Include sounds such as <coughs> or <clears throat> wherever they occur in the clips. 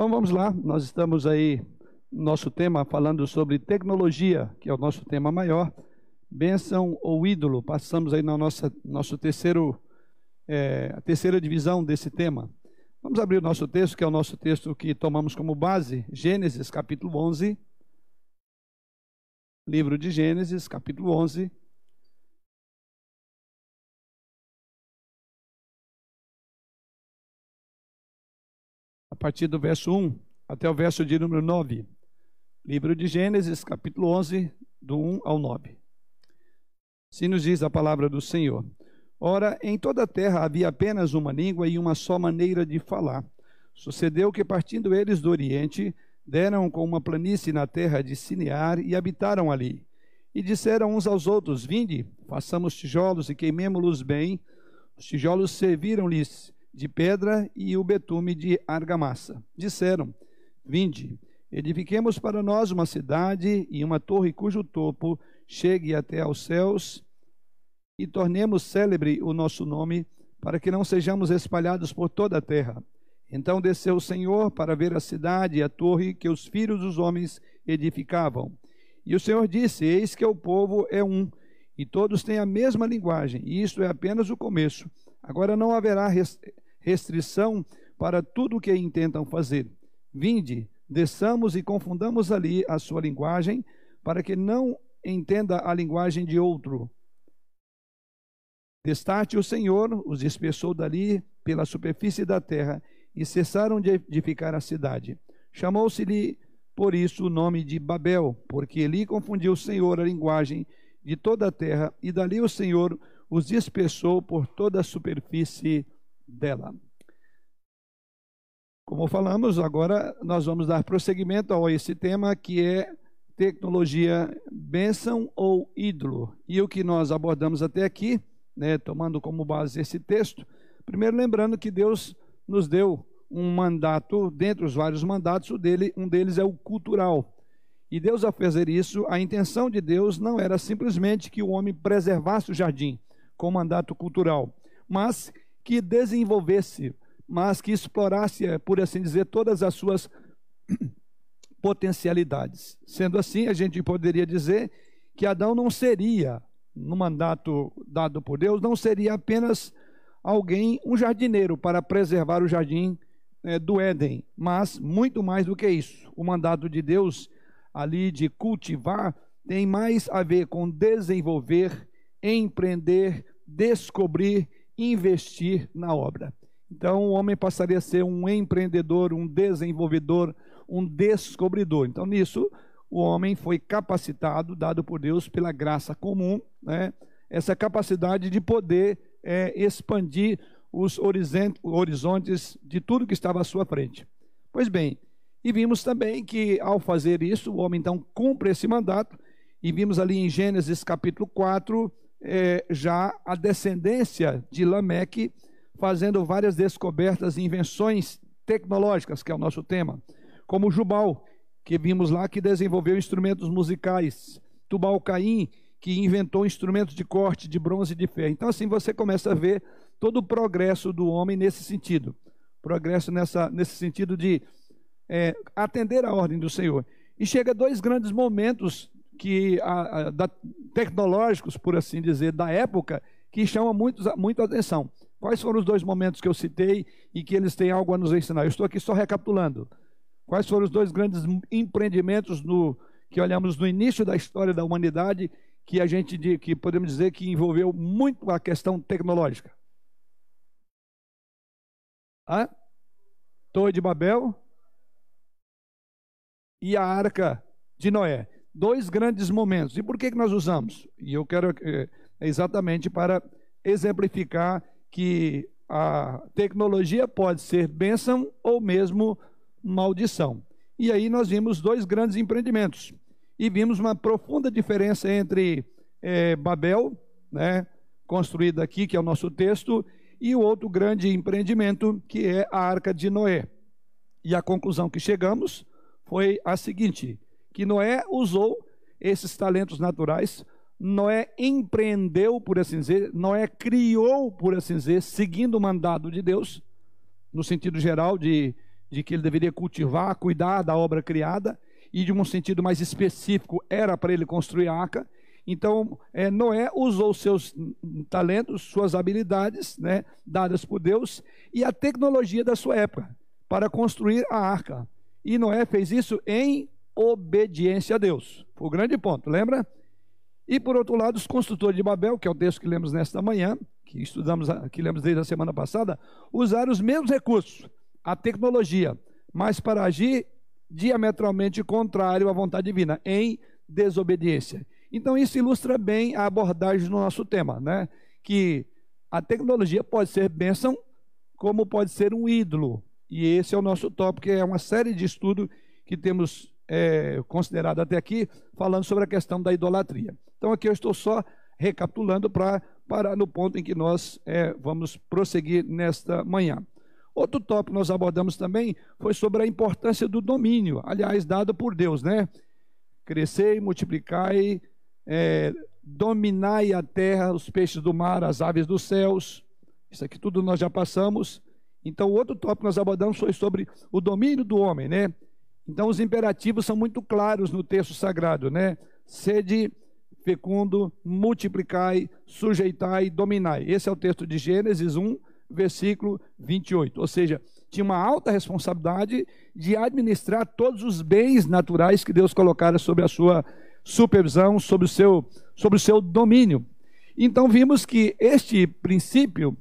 Então vamos lá, nós estamos aí, nosso tema falando sobre tecnologia, que é o nosso tema maior, bênção ou ídolo. Passamos aí na nossa nosso terceiro, é, a terceira divisão desse tema. Vamos abrir o nosso texto, que é o nosso texto que tomamos como base, Gênesis capítulo 11. Livro de Gênesis, capítulo 11. Partir do verso 1 até o verso de número 9. Livro de Gênesis, capítulo 11, do 1 ao 9. Se nos diz a palavra do Senhor. Ora, em toda a terra havia apenas uma língua e uma só maneira de falar. Sucedeu que, partindo eles do Oriente, deram com uma planície na terra de Sinear e habitaram ali. E disseram uns aos outros: Vinde, façamos tijolos e queimemo-los bem. Os tijolos serviram-lhes de pedra e o betume de argamassa. Disseram: Vinde, edifiquemos para nós uma cidade e uma torre cujo topo chegue até aos céus e tornemos célebre o nosso nome, para que não sejamos espalhados por toda a terra. Então desceu o Senhor para ver a cidade e a torre que os filhos dos homens edificavam. E o Senhor disse: Eis que o povo é um, e todos têm a mesma linguagem, e isto é apenas o começo. Agora não haverá restrição para tudo o que intentam fazer. Vinde, desçamos e confundamos ali a sua linguagem, para que não entenda a linguagem de outro Destarte o Senhor os dispersou dali pela superfície da terra e cessaram de edificar a cidade. Chamou-se-lhe por isso o nome de Babel, porque ali confundiu o Senhor a linguagem de toda a terra e dali o Senhor os dispersou por toda a superfície dela. Como falamos, agora nós vamos dar prosseguimento a esse tema que é tecnologia, bênção ou ídolo. E o que nós abordamos até aqui né, tomando como base esse texto, primeiro lembrando que Deus nos deu um mandato, dentre os vários mandatos, um deles é o cultural. E Deus, ao fazer isso, a intenção de Deus não era simplesmente que o homem preservasse o jardim com mandato cultural, mas que desenvolvesse, mas que explorasse, por assim dizer, todas as suas <clears throat> potencialidades. Sendo assim, a gente poderia dizer que Adão não seria no mandato dado por Deus, não seria apenas alguém, um jardineiro, para preservar o jardim é, do Éden, mas muito mais do que isso. O mandato de Deus ali de cultivar tem mais a ver com desenvolver, empreender, descobrir, investir na obra. Então, o homem passaria a ser um empreendedor, um desenvolvedor, um descobridor. Então, nisso, o homem foi capacitado, dado por Deus pela graça comum, né? essa capacidade de poder é, expandir os horizontes de tudo que estava à sua frente. Pois bem, e vimos também que ao fazer isso, o homem então cumpre esse mandato, e vimos ali em Gênesis capítulo 4, é, já a descendência de Lameque fazendo várias descobertas e invenções tecnológicas, que é o nosso tema, como Jubal, que vimos lá que desenvolveu instrumentos musicais, Tubal Caim, que inventou instrumentos de corte de bronze e de ferro. Então, assim, você começa a ver todo o progresso do homem nesse sentido. Progresso nessa, nesse sentido de é, atender a ordem do Senhor. E chega dois grandes momentos que a, a, da, tecnológicos, por assim dizer, da época, que chamam muito, muito atenção. Quais foram os dois momentos que eu citei e que eles têm algo a nos ensinar? Eu estou aqui só recapitulando. Quais foram os dois grandes empreendimentos no, que olhamos no início da história da humanidade que a gente que podemos dizer que envolveu muito a questão tecnológica? A Torre de Babel e a Arca de Noé. Dois grandes momentos. E por que, que nós usamos? E eu quero é, exatamente para exemplificar que a tecnologia pode ser bênção ou mesmo maldição. E aí nós vimos dois grandes empreendimentos. E vimos uma profunda diferença entre é, Babel, né, construída aqui, que é o nosso texto, e o outro grande empreendimento, que é a Arca de Noé. E a conclusão que chegamos foi a seguinte: que Noé usou esses talentos naturais, Noé empreendeu, por assim dizer, Noé criou, por assim dizer, seguindo o mandado de Deus, no sentido geral de de que ele deveria cultivar, cuidar da obra criada, e de um sentido mais específico era para ele construir a arca. Então, é, Noé usou seus talentos, suas habilidades, né, dadas por Deus, e a tecnologia da sua época, para construir a arca. E Noé fez isso em obediência a Deus. Foi o grande ponto, lembra? E por outro lado, os construtores de Babel, que é o texto que lemos nesta manhã, que estudamos, que lemos desde a semana passada, usaram os mesmos recursos, a tecnologia, mas para agir diametralmente contrário à vontade divina, em desobediência. Então isso ilustra bem a abordagem do nosso tema, né? Que a tecnologia pode ser bênção, como pode ser um ídolo. E esse é o nosso tópico, é uma série de estudos que temos é, considerado até aqui, falando sobre a questão da idolatria. Então aqui eu estou só recapitulando para parar no ponto em que nós é, vamos prosseguir nesta manhã. Outro tópico nós abordamos também foi sobre a importância do domínio, aliás, dado por Deus, né? Crescei, multiplicai, é, dominai a terra, os peixes do mar, as aves dos céus. Isso aqui tudo nós já passamos. Então, o outro tópico que nós abordamos foi sobre o domínio do homem, né? Então, os imperativos são muito claros no texto sagrado, né? Sede fecundo, multiplicai, sujeitai, dominai. Esse é o texto de Gênesis 1, versículo 28. Ou seja, tinha uma alta responsabilidade de administrar todos os bens naturais que Deus colocara sobre a sua supervisão, sobre o seu, sobre o seu domínio. Então vimos que este princípio,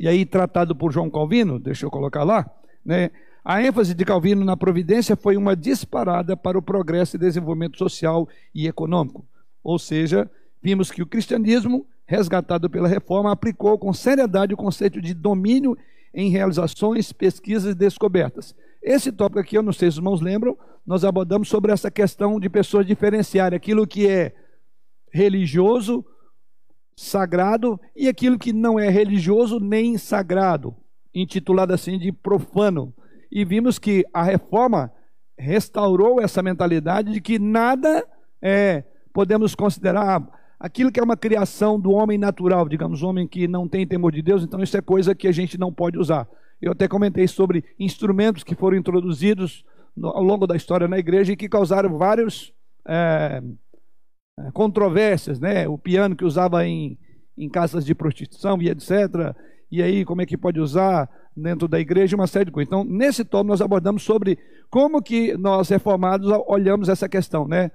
e aí tratado por João Calvino, deixa eu colocar lá, né? A ênfase de Calvino na providência foi uma disparada para o progresso e desenvolvimento social e econômico. Ou seja, vimos que o cristianismo resgatado pela reforma, aplicou com seriedade o conceito de domínio em realizações, pesquisas e descobertas. Esse tópico aqui, eu não sei se os irmãos lembram, nós abordamos sobre essa questão de pessoas diferenciarem aquilo que é religioso, sagrado, e aquilo que não é religioso nem sagrado, intitulado assim de profano. E vimos que a reforma restaurou essa mentalidade de que nada é, podemos considerar aquilo que é uma criação do homem natural, digamos, homem que não tem temor de Deus, então isso é coisa que a gente não pode usar. Eu até comentei sobre instrumentos que foram introduzidos ao longo da história na igreja e que causaram várias é, é, controvérsias, né? O piano que usava em, em casas de prostituição e etc. E aí, como é que pode usar dentro da igreja, uma série de coisas. Então, nesse tom, nós abordamos sobre como que nós, reformados, olhamos essa questão, né?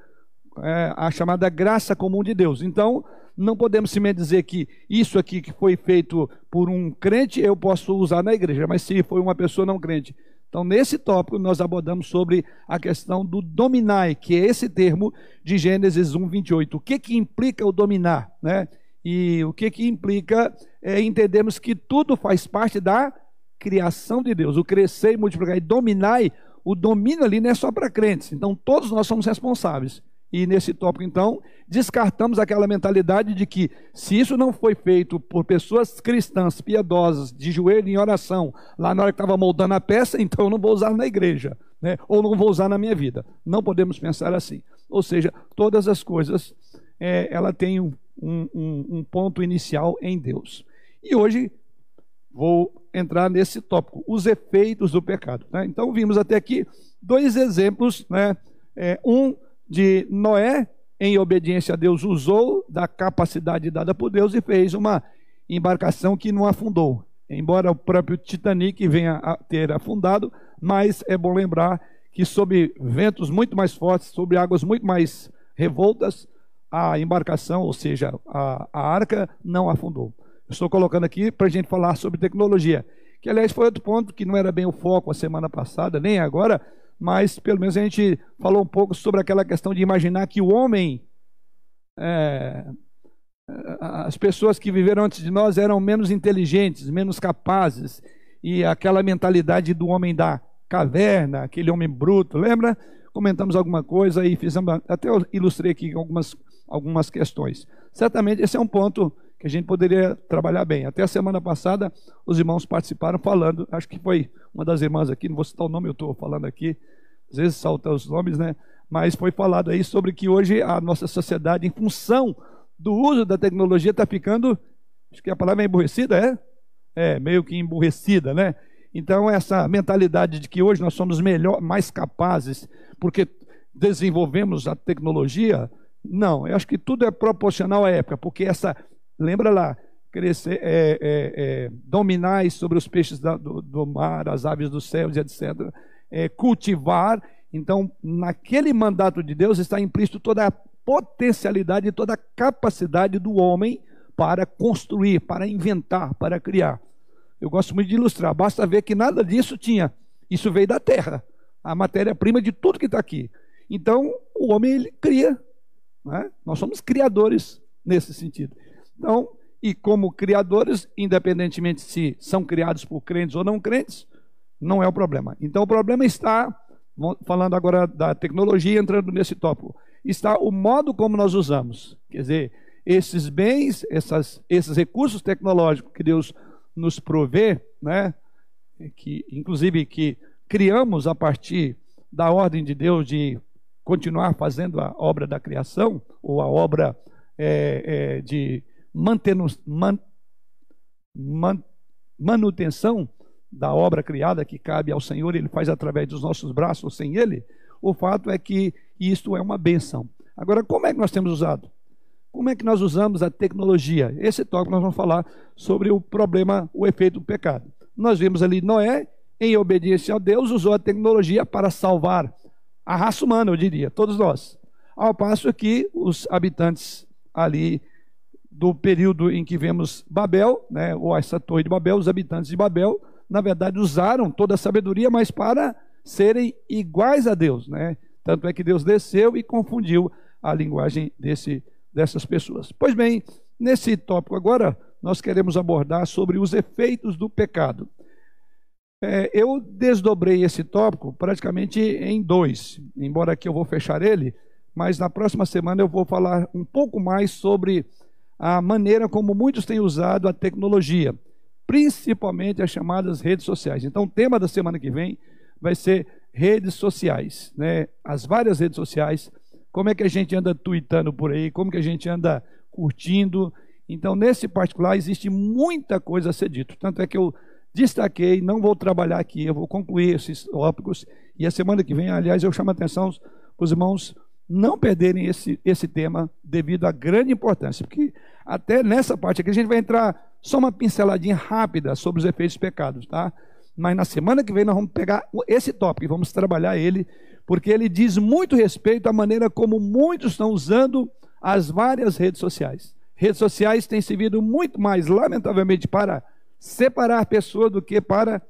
é, a chamada graça comum de Deus. Então, não podemos simplesmente dizer que isso aqui que foi feito por um crente eu posso usar na igreja, mas se foi uma pessoa não crente. Então, nesse tópico, nós abordamos sobre a questão do dominar, que é esse termo de Gênesis 1, 28. O que, que implica o dominar? Né? E o que, que implica é entendermos que tudo faz parte da criação de Deus. O crescer e multiplicar e dominar, o domínio ali não é só para crentes. Então, todos nós somos responsáveis. E nesse tópico, então, descartamos aquela mentalidade de que, se isso não foi feito por pessoas cristãs, piedosas, de joelho em oração, lá na hora que estava moldando a peça, <laughs> então eu não vou usar na igreja, né? ou não vou usar na minha vida. Não podemos pensar assim. Ou seja, todas as coisas, é, ela tem um, um, um ponto inicial em Deus. E hoje vou entrar nesse tópico, os efeitos do pecado. Né? Então, vimos até aqui dois exemplos, né? É, um de Noé, em obediência a Deus, usou da capacidade dada por Deus e fez uma embarcação que não afundou. Embora o próprio Titanic venha a ter afundado, mas é bom lembrar que sob ventos muito mais fortes, sobre águas muito mais revoltas, a embarcação, ou seja, a, a arca, não afundou. Estou colocando aqui para a gente falar sobre tecnologia, que aliás foi outro ponto que não era bem o foco a semana passada, nem agora, mas pelo menos a gente falou um pouco sobre aquela questão de imaginar que o homem, é, as pessoas que viveram antes de nós eram menos inteligentes, menos capazes, e aquela mentalidade do homem da caverna, aquele homem bruto, lembra? Comentamos alguma coisa e fizemos, até eu ilustrei aqui algumas, algumas questões. Certamente esse é um ponto que a gente poderia trabalhar bem. Até a semana passada, os irmãos participaram falando, acho que foi uma das irmãs aqui, não vou citar o nome, eu estou falando aqui, às vezes salta os nomes, né? Mas foi falado aí sobre que hoje a nossa sociedade, em função do uso da tecnologia, está ficando, acho que a palavra é emburrecida, é? É, meio que emburrecida, né? Então, essa mentalidade de que hoje nós somos melhor, mais capazes, porque desenvolvemos a tecnologia, não, eu acho que tudo é proporcional à época, porque essa, lembra lá, crescer, é, é, é, dominar sobre os peixes da, do, do, mar, as aves dos céus, etc. É, cultivar. Então, naquele mandato de Deus está implícito toda a potencialidade, toda a capacidade do homem para construir, para inventar, para criar. Eu gosto muito de ilustrar, basta ver que nada disso tinha. Isso veio da terra, a matéria-prima de tudo que está aqui. Então, o homem ele cria. Né? Nós somos criadores nesse sentido. Então, e como criadores, independentemente se são criados por crentes ou não crentes, não é o problema. Então, o problema está, falando agora da tecnologia, entrando nesse tópico, está o modo como nós usamos. Quer dizer, esses bens, essas, esses recursos tecnológicos que Deus nos provê, né, que inclusive que criamos a partir da ordem de Deus de continuar fazendo a obra da criação ou a obra é, é, de man, man, manutenção da obra criada que cabe ao Senhor, Ele faz através dos nossos braços, sem Ele. O fato é que isto é uma benção. Agora, como é que nós temos usado? Como é que nós usamos a tecnologia? Esse tópico nós vamos falar sobre o problema, o efeito do pecado. Nós vimos ali Noé, em obediência a Deus, usou a tecnologia para salvar a raça humana, eu diria, todos nós. Ao passo que os habitantes ali do período em que vemos Babel, né, ou essa torre de Babel, os habitantes de Babel, na verdade, usaram toda a sabedoria, mas para serem iguais a Deus. Né? Tanto é que Deus desceu e confundiu a linguagem desse dessas pessoas. Pois bem, nesse tópico agora, nós queremos abordar sobre os efeitos do pecado. É, eu desdobrei esse tópico praticamente em dois, embora aqui eu vou fechar ele, mas na próxima semana eu vou falar um pouco mais sobre a maneira como muitos têm usado a tecnologia, principalmente as chamadas redes sociais. Então, o tema da semana que vem vai ser redes sociais, né? As várias redes sociais como é que a gente anda tweetando por aí, como que a gente anda curtindo. Então, nesse particular, existe muita coisa a ser dito. Tanto é que eu destaquei, não vou trabalhar aqui, eu vou concluir esses tópicos. E a semana que vem, aliás, eu chamo a atenção para os irmãos não perderem esse, esse tema devido à grande importância. Porque até nessa parte aqui a gente vai entrar só uma pinceladinha rápida sobre os efeitos pecados, tá? Mas na semana que vem nós vamos pegar esse tópico e vamos trabalhar ele porque ele diz muito respeito à maneira como muitos estão usando as várias redes sociais. Redes sociais têm servido muito mais, lamentavelmente, para separar pessoas do que para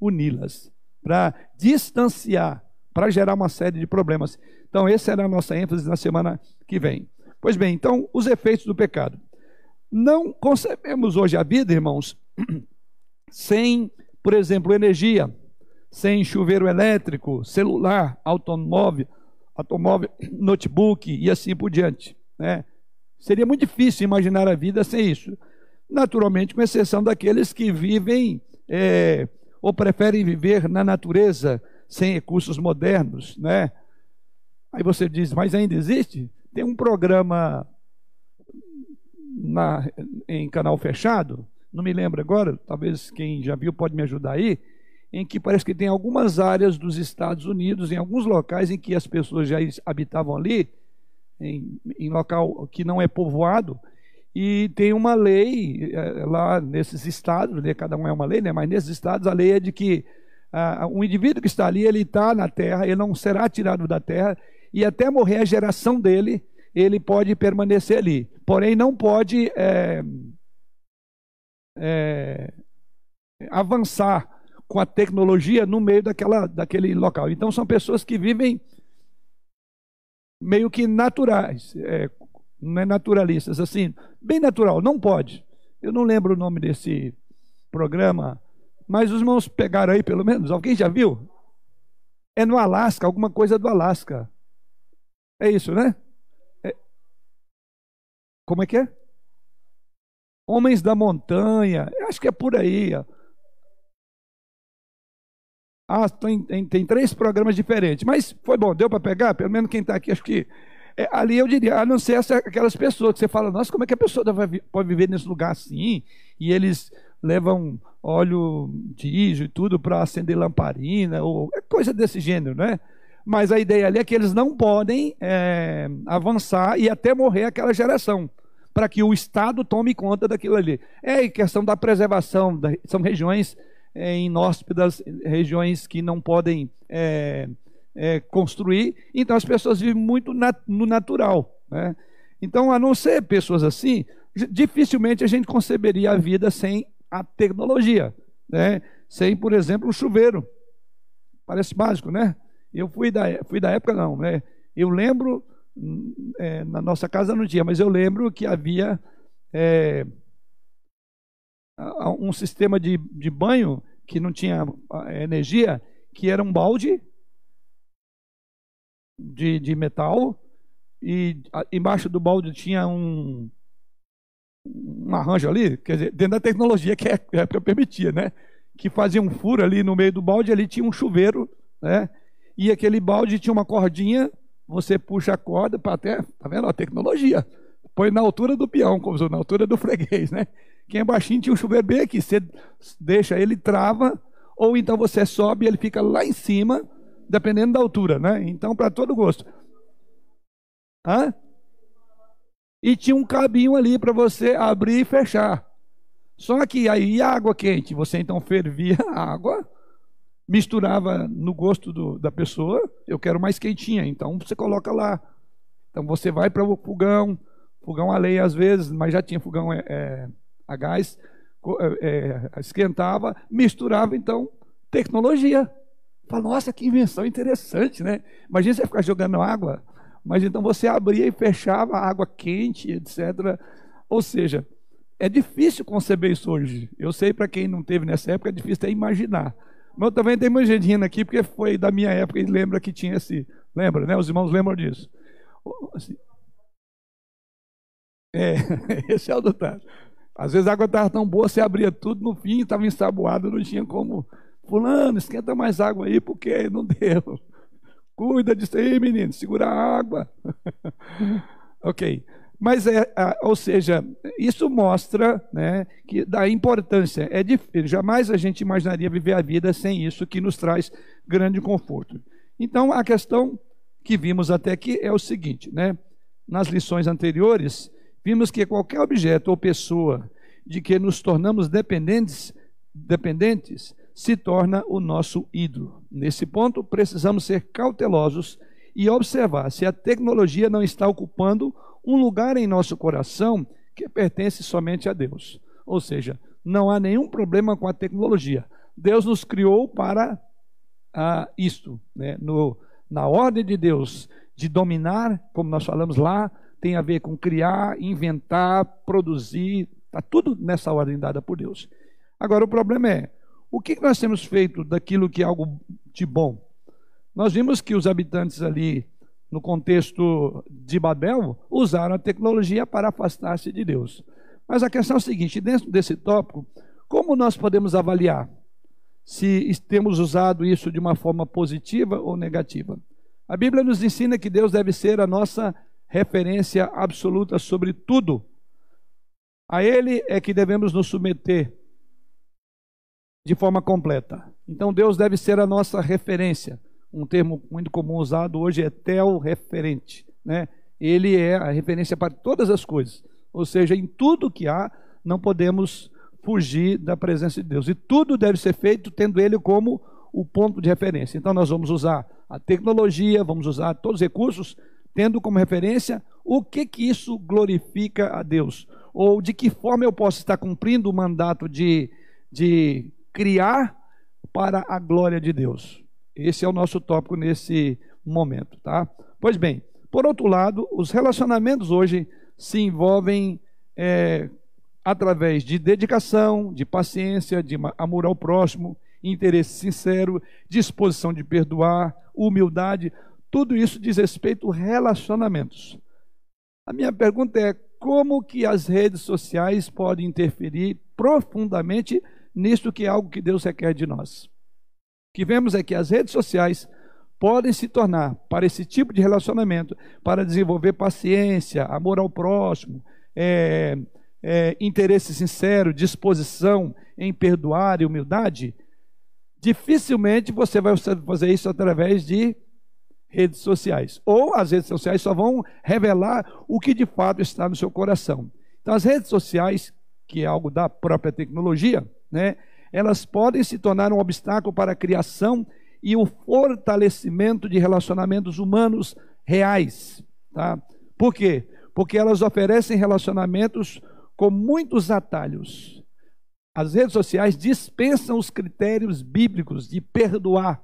uni-las, para distanciar, para gerar uma série de problemas. Então, essa era a nossa ênfase na semana que vem. Pois bem, então, os efeitos do pecado. Não concebemos hoje a vida, irmãos, <clears throat> sem, por exemplo, energia sem chuveiro elétrico, celular, automóvel, automóvel, <clears throat> notebook e assim por diante. Né? Seria muito difícil imaginar a vida sem isso. Naturalmente, com exceção daqueles que vivem é, ou preferem viver na natureza sem recursos modernos. Né? Aí você diz, mas ainda existe? Tem um programa na, em canal fechado, não me lembro agora, talvez quem já viu pode me ajudar aí em que parece que tem algumas áreas dos Estados Unidos, em alguns locais em que as pessoas já habitavam ali, em, em local que não é povoado, e tem uma lei é, lá nesses estados, né, cada um é uma lei, né, mas nesses estados a lei é de que ah, um indivíduo que está ali, ele está na terra, ele não será tirado da terra, e até morrer a geração dele, ele pode permanecer ali. Porém, não pode é, é, avançar com a tecnologia no meio daquela, daquele local. Então são pessoas que vivem meio que naturais, é, não é naturalistas, assim, bem natural, não pode. Eu não lembro o nome desse programa, mas os irmãos pegaram aí pelo menos, alguém já viu? É no Alasca, alguma coisa do Alasca. É isso, né? É... Como é que é? Homens da Montanha, eu acho que é por aí. Ó. Ah, tem, tem, tem três programas diferentes. Mas foi bom, deu para pegar? Pelo menos quem está aqui, acho que. É, ali eu diria, a não ser essa, aquelas pessoas que você fala, nossa, como é que a pessoa pode viver nesse lugar assim? E eles levam óleo diesel e tudo para acender lamparina, ou é coisa desse gênero, né? Mas a ideia ali é que eles não podem é, avançar e até morrer aquela geração, para que o Estado tome conta daquilo ali. É questão da preservação, da, são regiões é, inóspitas, regiões que não podem é, é, construir, então as pessoas vivem muito nat no natural. Né? Então, a não ser pessoas assim, dificilmente a gente conceberia a vida sem a tecnologia, né? sem, por exemplo, um chuveiro. Parece básico, né? Eu fui da, fui da época, não, né? Eu lembro, é, na nossa casa não tinha, mas eu lembro que havia é, um sistema de, de banho que não tinha energia, que era um balde de, de metal e embaixo do balde tinha um, um arranjo ali, quer dizer, dentro da tecnologia que a época permitia, né? Que fazia um furo ali no meio do balde, ali tinha um chuveiro, né? E aquele balde tinha uma cordinha, você puxa a corda para até, tá vendo? A tecnologia. Põe na altura do peão, como na altura do <laughs> freguês, né? Quem é baixinho tinha um chuveiro bem aqui. Você deixa ele trava, ou então você sobe e ele fica lá em cima, dependendo da altura, né? Então, para todo gosto. Hã? E tinha um cabinho ali para você abrir e fechar. Só que aí água quente, você então fervia a água, misturava no gosto do, da pessoa, eu quero mais quentinha, então você coloca lá. Então você vai para o fogão, fogão a lenha às vezes, mas já tinha fogão é, é, a gás, é, é, esquentava, misturava então tecnologia. Fala, nossa, que invenção interessante, né? Imagina você ficar jogando água mas então você abria e fechava a água quente, etc. Ou seja, é difícil conceber isso hoje. Eu sei para quem não teve nessa época, é difícil até imaginar. Mas também tenho uma gente rindo aqui, porque foi da minha época e lembra que tinha esse. Lembra, né? Os irmãos lembram disso. Assim, é, <laughs> esse é o ditado. Às vezes a água estava tão boa, você abria tudo, no fim estava ensaboado, não tinha como. Fulano, esquenta mais água aí, porque não <laughs> deu. Cuida disso aí, menino, segura a água. <laughs> ok. Mas, é, ou seja, isso mostra né, que da importância. É difícil, jamais a gente imaginaria viver a vida sem isso, que nos traz grande conforto. Então, a questão que vimos até aqui é o seguinte: né, nas lições anteriores, vimos que qualquer objeto ou pessoa de que nos tornamos dependentes, dependentes se torna o nosso ídolo. Nesse ponto, precisamos ser cautelosos e observar se a tecnologia não está ocupando um lugar em nosso coração que pertence somente a Deus. Ou seja, não há nenhum problema com a tecnologia. Deus nos criou para ah, isto. Né? No, na ordem de Deus de dominar, como nós falamos lá, tem a ver com criar, inventar, produzir, está tudo nessa ordem dada por Deus. Agora, o problema é, o que nós temos feito daquilo que é algo de bom? Nós vimos que os habitantes ali, no contexto de Babel, usaram a tecnologia para afastar-se de Deus. Mas a questão é a seguinte: dentro desse tópico, como nós podemos avaliar se temos usado isso de uma forma positiva ou negativa? A Bíblia nos ensina que Deus deve ser a nossa referência absoluta sobre tudo. A Ele é que devemos nos submeter de forma completa. Então Deus deve ser a nossa referência. Um termo muito comum usado hoje é tel-referente. Né? Ele é a referência para todas as coisas. Ou seja, em tudo que há, não podemos fugir da presença de Deus. E tudo deve ser feito tendo Ele como o ponto de referência. Então nós vamos usar a tecnologia, vamos usar todos os recursos, tendo como referência o que que isso glorifica a Deus. Ou de que forma eu posso estar cumprindo o mandato de, de criar para a glória de Deus. Esse é o nosso tópico nesse momento, tá? Pois bem, por outro lado, os relacionamentos hoje se envolvem é, através de dedicação, de paciência, de amor ao próximo, interesse sincero, disposição de perdoar, humildade, tudo isso diz respeito a relacionamentos. A minha pergunta é como que as redes sociais podem interferir profundamente nisto que é algo que Deus requer de nós. Que vemos é que as redes sociais podem se tornar, para esse tipo de relacionamento, para desenvolver paciência, amor ao próximo, é, é, interesse sincero, disposição em perdoar e humildade, dificilmente você vai fazer isso através de redes sociais. Ou as redes sociais só vão revelar o que de fato está no seu coração. Então, as redes sociais, que é algo da própria tecnologia, né, elas podem se tornar um obstáculo para a criação e o fortalecimento de relacionamentos humanos reais. Tá? Por quê? Porque elas oferecem relacionamentos com muitos atalhos. As redes sociais dispensam os critérios bíblicos de perdoar,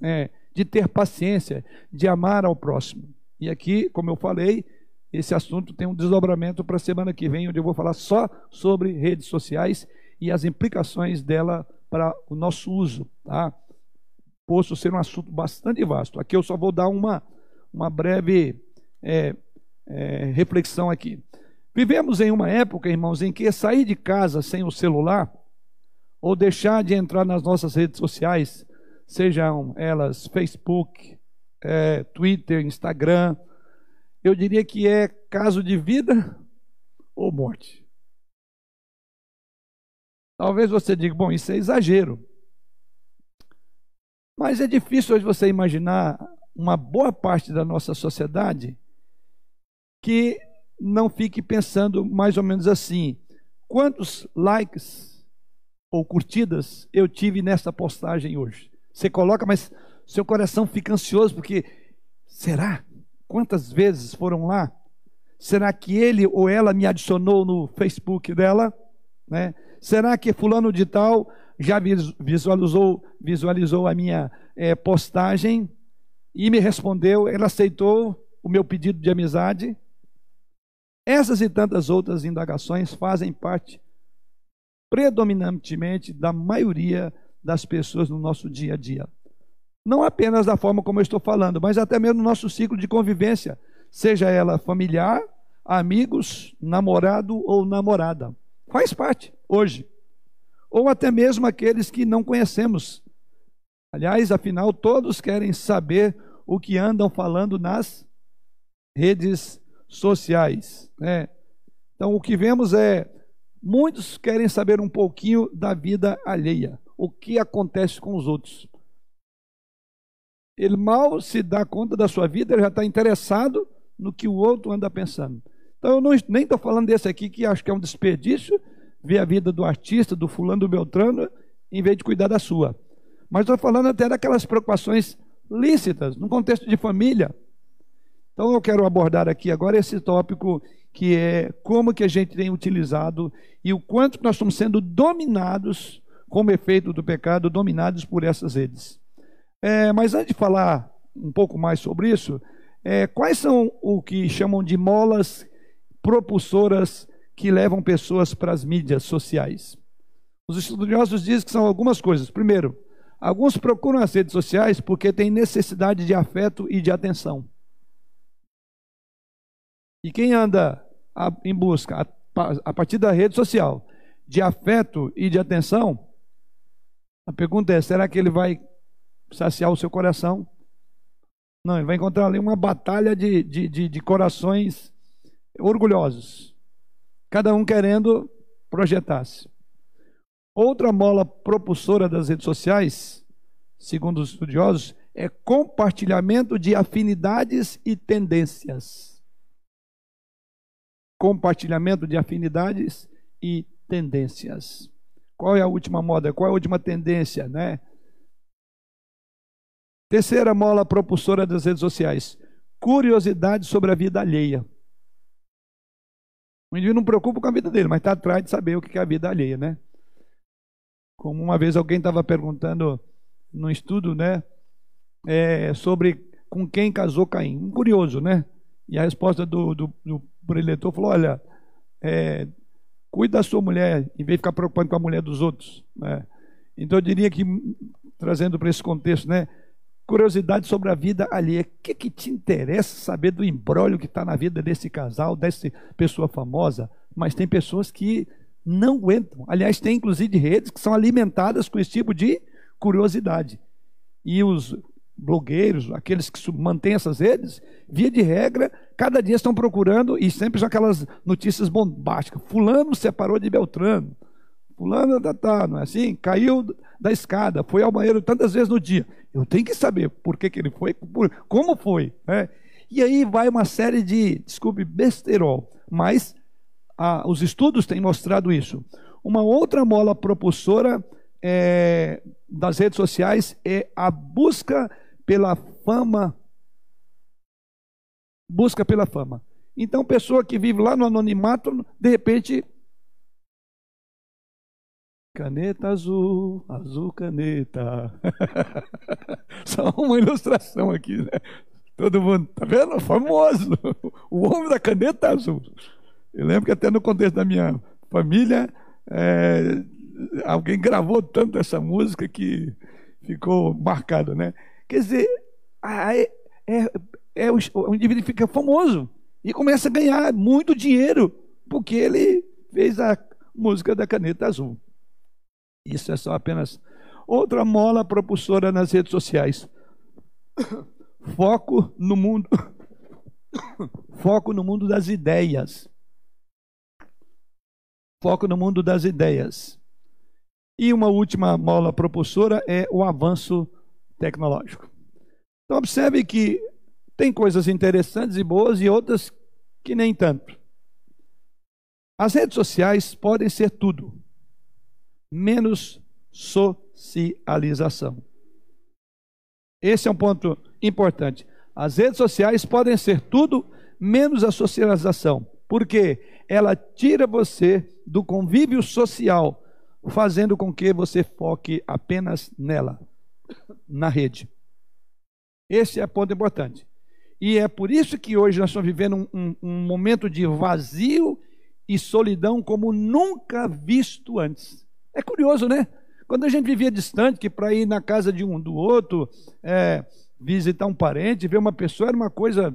né, de ter paciência, de amar ao próximo. E aqui, como eu falei, esse assunto tem um desdobramento para a semana que vem, onde eu vou falar só sobre redes sociais e as implicações dela para o nosso uso. Tá? Posto ser um assunto bastante vasto. Aqui eu só vou dar uma, uma breve é, é, reflexão aqui. Vivemos em uma época, irmãos, em que sair de casa sem o celular ou deixar de entrar nas nossas redes sociais, sejam elas Facebook, é, Twitter, Instagram, eu diria que é caso de vida ou morte. Talvez você diga, bom, isso é exagero. Mas é difícil hoje você imaginar uma boa parte da nossa sociedade que não fique pensando mais ou menos assim: quantos likes ou curtidas eu tive nessa postagem hoje? Você coloca, mas seu coração fica ansioso porque será? Quantas vezes foram lá? Será que ele ou ela me adicionou no Facebook dela? Né? Será que fulano de tal já visualizou, visualizou a minha é, postagem e me respondeu? Ela aceitou o meu pedido de amizade? Essas e tantas outras indagações fazem parte predominantemente da maioria das pessoas no nosso dia a dia. Não apenas da forma como eu estou falando, mas até mesmo no nosso ciclo de convivência, seja ela familiar, amigos, namorado ou namorada. Faz parte hoje. Ou até mesmo aqueles que não conhecemos. Aliás, afinal, todos querem saber o que andam falando nas redes sociais. Né? Então, o que vemos é muitos querem saber um pouquinho da vida alheia, o que acontece com os outros. Ele mal se dá conta da sua vida, ele já está interessado no que o outro anda pensando. Então, eu não, nem estou falando desse aqui que acho que é um desperdício ver a vida do artista, do fulano, do Beltrano, em vez de cuidar da sua. Mas estou falando até daquelas preocupações lícitas, no contexto de família, então eu quero abordar aqui agora esse tópico que é como que a gente tem utilizado e o quanto nós estamos sendo dominados como efeito do pecado, dominados por essas redes. É, mas antes de falar um pouco mais sobre isso, é, quais são o que chamam de molas propulsoras que levam pessoas para as mídias sociais? Os estudiosos dizem que são algumas coisas. Primeiro, alguns procuram as redes sociais porque têm necessidade de afeto e de atenção. E quem anda em busca, a partir da rede social, de afeto e de atenção, a pergunta é: será que ele vai saciar o seu coração? Não, ele vai encontrar ali uma batalha de, de, de, de corações orgulhosos, cada um querendo projetar-se. Outra mola propulsora das redes sociais, segundo os estudiosos, é compartilhamento de afinidades e tendências compartilhamento de afinidades e tendências. Qual é a última moda? Qual é a última tendência, né? Terceira mola propulsora das redes sociais: curiosidade sobre a vida alheia. O indivíduo não preocupa com a vida dele, mas está atrás de saber o que é a vida alheia, né? Como uma vez alguém estava perguntando no estudo, né? É, sobre com quem casou Caim. Curioso, né? E a resposta do, do, do preletor falou: olha, é, cuide da sua mulher, em vez de ficar preocupando com a mulher dos outros. Né? Então eu diria que, trazendo para esse contexto, né? Curiosidade sobre a vida alheia. O que, que te interessa saber do embrólio que está na vida desse casal, dessa pessoa famosa? Mas tem pessoas que não aguentam. Aliás, tem inclusive redes que são alimentadas com esse tipo de curiosidade. E os blogueiros, aqueles que mantêm essas redes, via de regra, cada dia estão procurando, e sempre são aquelas notícias bombásticas. Fulano separou de Beltrano. Fulano tá, tá, não é assim? Caiu da escada, foi ao banheiro tantas vezes no dia. Eu tenho que saber por que, que ele foi, por, como foi. Né? E aí vai uma série de, desculpe, besterol. Mas ah, os estudos têm mostrado isso. Uma outra mola propulsora é, das redes sociais é a busca pela fama. Busca pela fama. Então, pessoa que vive lá no anonimato, de repente. Caneta azul, azul caneta. <laughs> Só uma ilustração aqui, né? Todo mundo, tá vendo? Famoso. O homem da caneta azul. Eu lembro que até no contexto da minha família, é, alguém gravou tanto essa música que ficou marcado, né? Quer dizer, é, é, é o, o indivíduo fica famoso e começa a ganhar muito dinheiro porque ele fez a música da caneta azul. Isso é só apenas outra mola propulsora nas redes sociais. <coughs> Foco no mundo <coughs> foco no mundo das ideias. Foco no mundo das ideias. E uma última mola propulsora é o avanço tecnológico. Então, observe que tem coisas interessantes e boas e outras que nem tanto. As redes sociais podem ser tudo, menos socialização. Esse é um ponto importante. As redes sociais podem ser tudo, menos a socialização. Porque ela tira você do convívio social fazendo com que você foque apenas nela, na rede. Esse é ponto importante. E é por isso que hoje nós estamos vivendo um, um, um momento de vazio e solidão como nunca visto antes. É curioso, né? Quando a gente vivia distante, que para ir na casa de um do outro, é, visitar um parente, ver uma pessoa, era uma coisa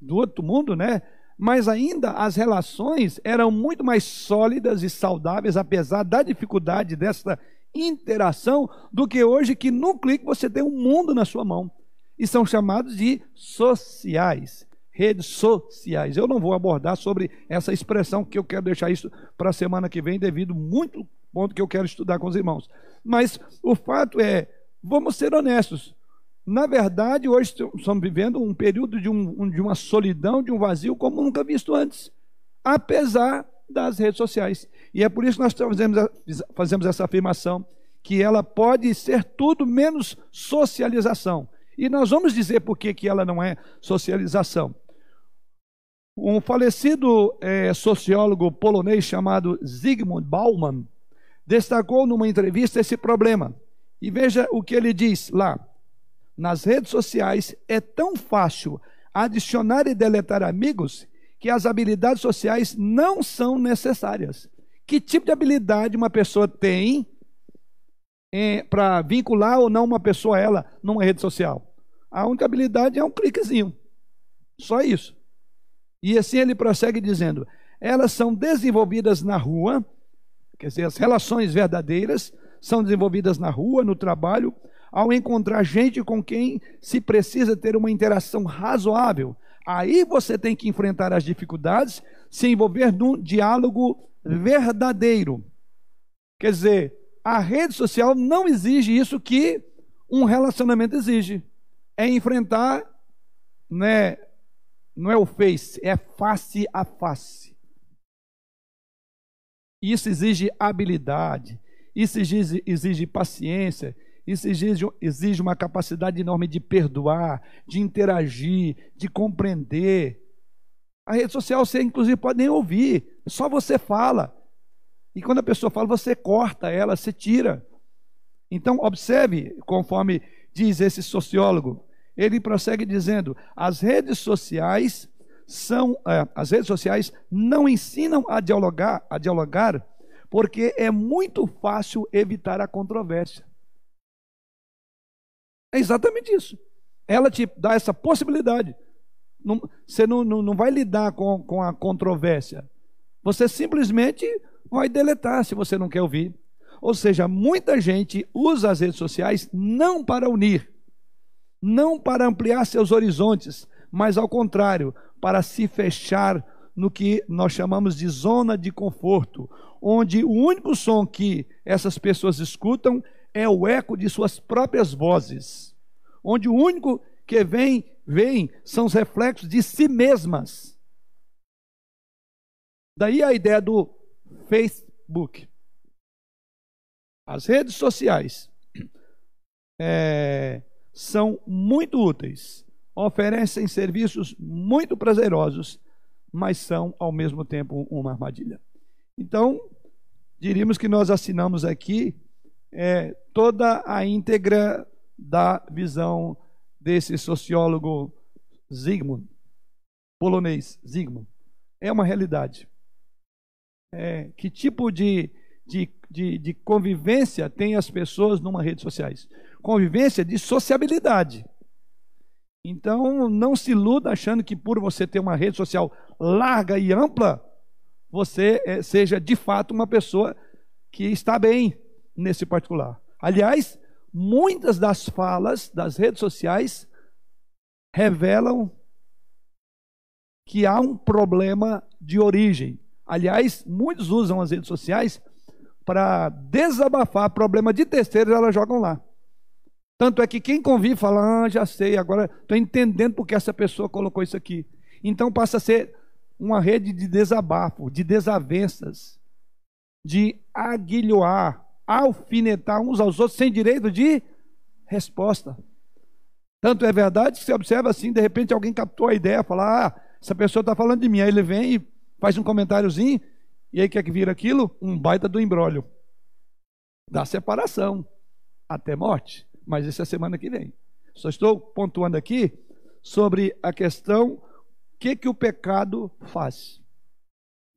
do outro mundo, né? mas ainda as relações eram muito mais sólidas e saudáveis, apesar da dificuldade dessa interação, do que hoje, que num clique você tem um mundo na sua mão. E são chamados de sociais, redes sociais. Eu não vou abordar sobre essa expressão, que eu quero deixar isso para a semana que vem, devido muito ponto que eu quero estudar com os irmãos. Mas o fato é, vamos ser honestos, na verdade, hoje estamos vivendo um período de, um, de uma solidão, de um vazio como nunca visto antes, apesar das redes sociais. E é por isso que nós fazemos, fazemos essa afirmação, que ela pode ser tudo menos socialização. E nós vamos dizer por que, que ela não é socialização. Um falecido é, sociólogo polonês chamado Zygmunt Bauman destacou numa entrevista esse problema. E veja o que ele diz lá nas redes sociais é tão fácil adicionar e deletar amigos que as habilidades sociais não são necessárias. Que tipo de habilidade uma pessoa tem é, para vincular ou não uma pessoa a ela numa rede social? A única habilidade é um cliquezinho. Só isso. E assim ele prossegue dizendo: elas são desenvolvidas na rua, quer dizer, as relações verdadeiras são desenvolvidas na rua, no trabalho, ao encontrar gente com quem se precisa ter uma interação razoável. Aí você tem que enfrentar as dificuldades, se envolver num diálogo verdadeiro. Quer dizer, a rede social não exige isso que um relacionamento exige. É enfrentar, né, não é o face, é face a face. Isso exige habilidade, isso exige, exige paciência, isso exige, exige uma capacidade enorme de perdoar, de interagir, de compreender. A rede social você, inclusive, pode nem ouvir, só você fala. E quando a pessoa fala, você corta ela, você tira. Então, observe, conforme diz esse sociólogo, ele prossegue dizendo: as redes sociais são, é, as redes sociais não ensinam a dialogar, a dialogar, porque é muito fácil evitar a controvérsia. É exatamente isso. Ela te dá essa possibilidade. Não, você não, não, não vai lidar com, com a controvérsia. Você simplesmente vai deletar se você não quer ouvir. Ou seja, muita gente usa as redes sociais não para unir, não para ampliar seus horizontes, mas ao contrário, para se fechar no que nós chamamos de zona de conforto, onde o único som que essas pessoas escutam é o eco de suas próprias vozes, onde o único que vem, vem são os reflexos de si mesmas. Daí a ideia do Facebook. As redes sociais é, são muito úteis, oferecem serviços muito prazerosos, mas são ao mesmo tempo uma armadilha. Então, diríamos que nós assinamos aqui é, toda a íntegra da visão desse sociólogo Zygmunt, polonês Zygmunt. É uma realidade. É, que tipo de, de, de, de convivência tem as pessoas numa rede sociais? Convivência de sociabilidade. Então, não se iluda achando que por você ter uma rede social larga e ampla, você é, seja de fato uma pessoa que está bem nesse particular. Aliás, muitas das falas das redes sociais revelam que há um problema de origem. Aliás, muitos usam as redes sociais para desabafar problema de terceiros, elas jogam lá. Tanto é que quem convive fala, ah, já sei, agora estou entendendo porque essa pessoa colocou isso aqui. Então passa a ser uma rede de desabafo, de desavenças, de aguilhoar, alfinetar uns aos outros sem direito de resposta. Tanto é verdade que você observa assim, de repente alguém captou a ideia, fala, ah, essa pessoa está falando de mim. Aí ele vem e faz um comentáriozinho, e aí quer que vira aquilo? Um baita do embrólio. Da separação, até morte. Mas isso é semana que vem. Só estou pontuando aqui sobre a questão que, que o pecado faz.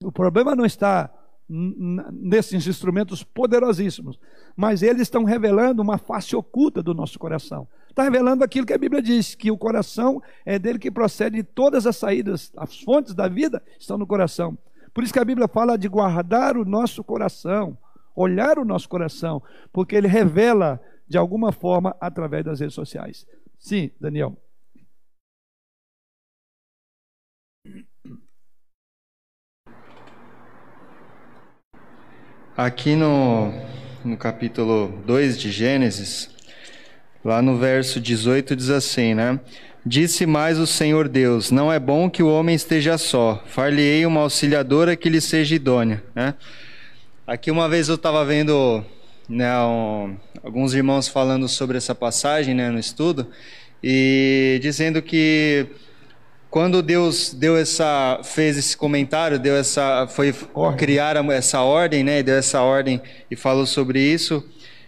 O problema não está nesses instrumentos poderosíssimos, mas eles estão revelando uma face oculta do nosso coração. Está revelando aquilo que a Bíblia diz, que o coração é dele que procede todas as saídas, as fontes da vida estão no coração. Por isso que a Bíblia fala de guardar o nosso coração, olhar o nosso coração, porque ele revela de alguma forma através das redes sociais. Sim, Daniel. Aqui no, no capítulo 2 de Gênesis, lá no verso 18 diz assim, né? Disse mais o Senhor Deus: Não é bom que o homem esteja só. Far-lhe-ei uma auxiliadora que lhe seja idônea. Né? Aqui uma vez eu estava vendo né, um, alguns irmãos falando sobre essa passagem né, no estudo e dizendo que quando Deus deu essa fez esse comentário, deu essa foi ordem. criar essa ordem, né? Deu essa ordem e falou sobre isso.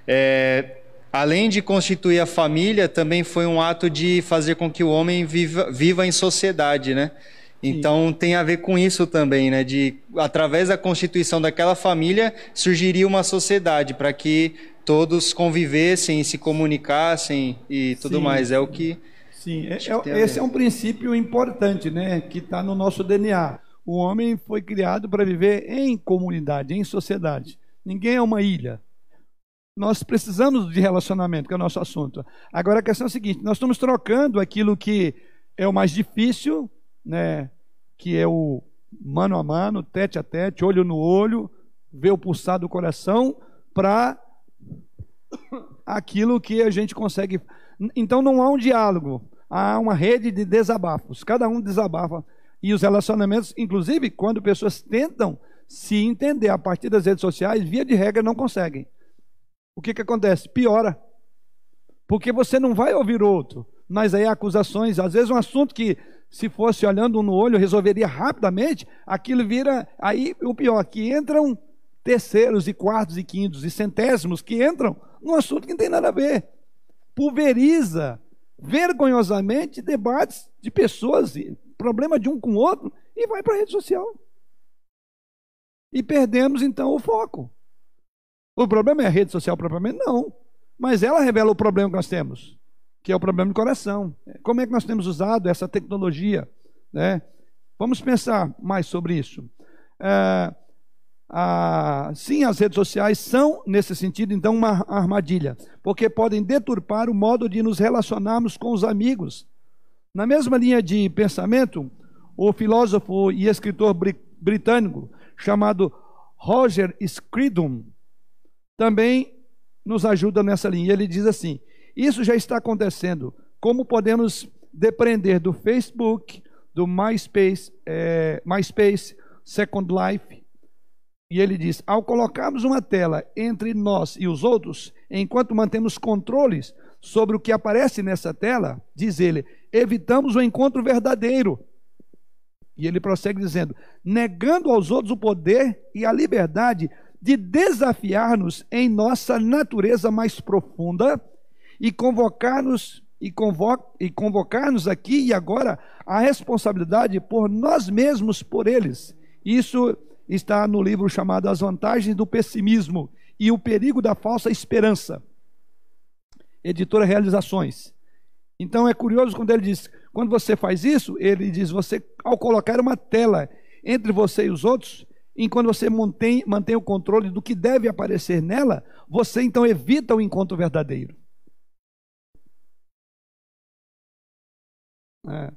É, além de constituir a família, também foi um ato de fazer com que o homem viva, viva em sociedade, né? Então Sim. tem a ver com isso também, né? De através da constituição daquela família surgiria uma sociedade para que todos convivessem, se comunicassem e tudo Sim. mais. É o que Sim, é, é esse é um princípio importante, né, que está no nosso DNA. O homem foi criado para viver em comunidade, em sociedade. Ninguém é uma ilha. Nós precisamos de relacionamento, que é o nosso assunto. Agora a questão é a seguinte: nós estamos trocando aquilo que é o mais difícil, né, que é o mano a mano, tete a tete, olho no olho, ver o pulsar do coração, para aquilo que a gente consegue. Então não há um diálogo há uma rede de desabafos. Cada um desabafa. E os relacionamentos, inclusive, quando pessoas tentam se entender a partir das redes sociais, via de regra não conseguem. O que, que acontece? Piora. Porque você não vai ouvir outro. Mas aí acusações, às vezes um assunto que se fosse olhando um no olho resolveria rapidamente, aquilo vira aí o pior, que entram terceiros e quartos e quintos e centésimos que entram num assunto que não tem nada a ver. Pulveriza vergonhosamente debates de pessoas, problema de um com o outro, e vai para a rede social. E perdemos então o foco. O problema é a rede social propriamente? Não. Mas ela revela o problema que nós temos, que é o problema do coração. Como é que nós temos usado essa tecnologia? Né? Vamos pensar mais sobre isso. É, ah, sim, as redes sociais são, nesse sentido, então, uma armadilha, porque podem deturpar o modo de nos relacionarmos com os amigos. Na mesma linha de pensamento, o filósofo e escritor britânico chamado Roger Scruton também nos ajuda nessa linha. Ele diz assim: Isso já está acontecendo. Como podemos depender do Facebook, do MySpace, é, MySpace Second Life, e ele diz: ao colocarmos uma tela entre nós e os outros, enquanto mantemos controles sobre o que aparece nessa tela, diz ele, evitamos o encontro verdadeiro. E ele prossegue dizendo: negando aos outros o poder e a liberdade de desafiar-nos em nossa natureza mais profunda e convocar-nos e, convo e convocar-nos aqui e agora a responsabilidade por nós mesmos por eles. Isso está no livro chamado As Vantagens do Pessimismo e o Perigo da Falsa Esperança. Editora Realizações. Então é curioso quando ele diz, quando você faz isso, ele diz, você ao colocar uma tela entre você e os outros, enquanto você mantém, mantém o controle do que deve aparecer nela, você então evita o encontro verdadeiro. É. O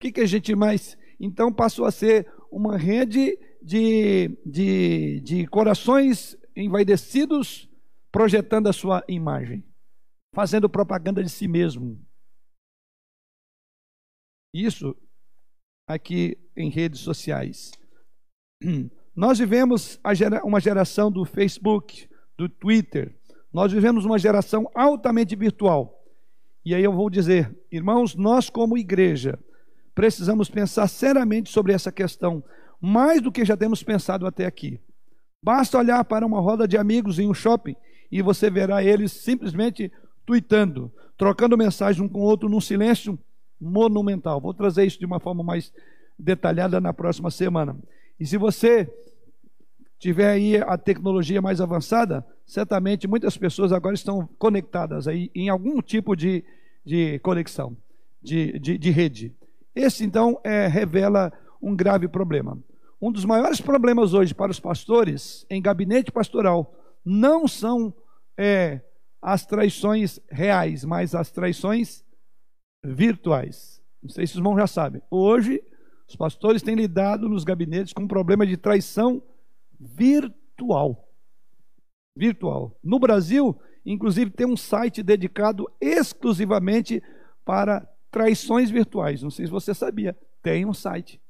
que, que a gente mais. Então passou a ser uma rede de, de, de corações envaidecidos projetando a sua imagem, fazendo propaganda de si mesmo. Isso aqui em redes sociais. <clears throat> Nós vivemos uma geração do Facebook, do Twitter. Nós vivemos uma geração altamente virtual. E aí eu vou dizer, irmãos, nós como igreja precisamos pensar seriamente sobre essa questão mais do que já temos pensado até aqui. Basta olhar para uma roda de amigos em um shopping e você verá eles simplesmente tweetando, trocando mensagens um com o outro num silêncio monumental. Vou trazer isso de uma forma mais detalhada na próxima semana. E se você tiver aí a tecnologia mais avançada, certamente muitas pessoas agora estão conectadas aí em algum tipo de, de conexão, de, de, de rede. Esse então é, revela um grave problema. Um dos maiores problemas hoje para os pastores em gabinete pastoral não são é, as traições reais, mas as traições virtuais. Não sei se os irmãos já sabem. Hoje, os pastores têm lidado nos gabinetes com um problema de traição virtual. Virtual. No Brasil, inclusive, tem um site dedicado exclusivamente para traições virtuais. Não sei se você sabia. Tem um site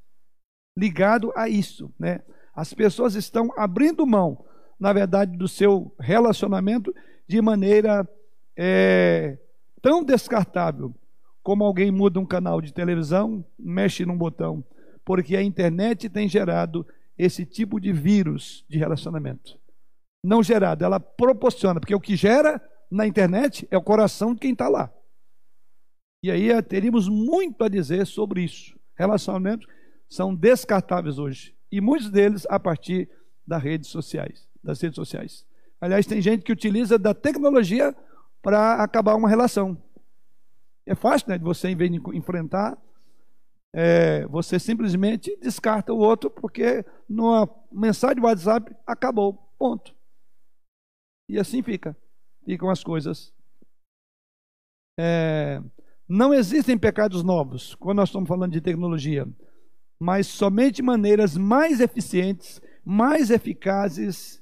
ligado a isso, né? As pessoas estão abrindo mão, na verdade, do seu relacionamento de maneira é, tão descartável como alguém muda um canal de televisão, mexe num botão, porque a internet tem gerado esse tipo de vírus de relacionamento. Não gerado, ela proporciona, porque o que gera na internet é o coração de quem está lá. E aí teríamos muito a dizer sobre isso. Relacionamento são descartáveis hoje. E muitos deles a partir das redes sociais. Das redes sociais. Aliás, tem gente que utiliza da tecnologia para acabar uma relação. É fácil, né? De você, em vez de enfrentar, é, você simplesmente descarta o outro, porque numa mensagem de WhatsApp acabou. Ponto. E assim fica. Ficam as coisas. É, não existem pecados novos quando nós estamos falando de tecnologia mas somente maneiras mais eficientes, mais eficazes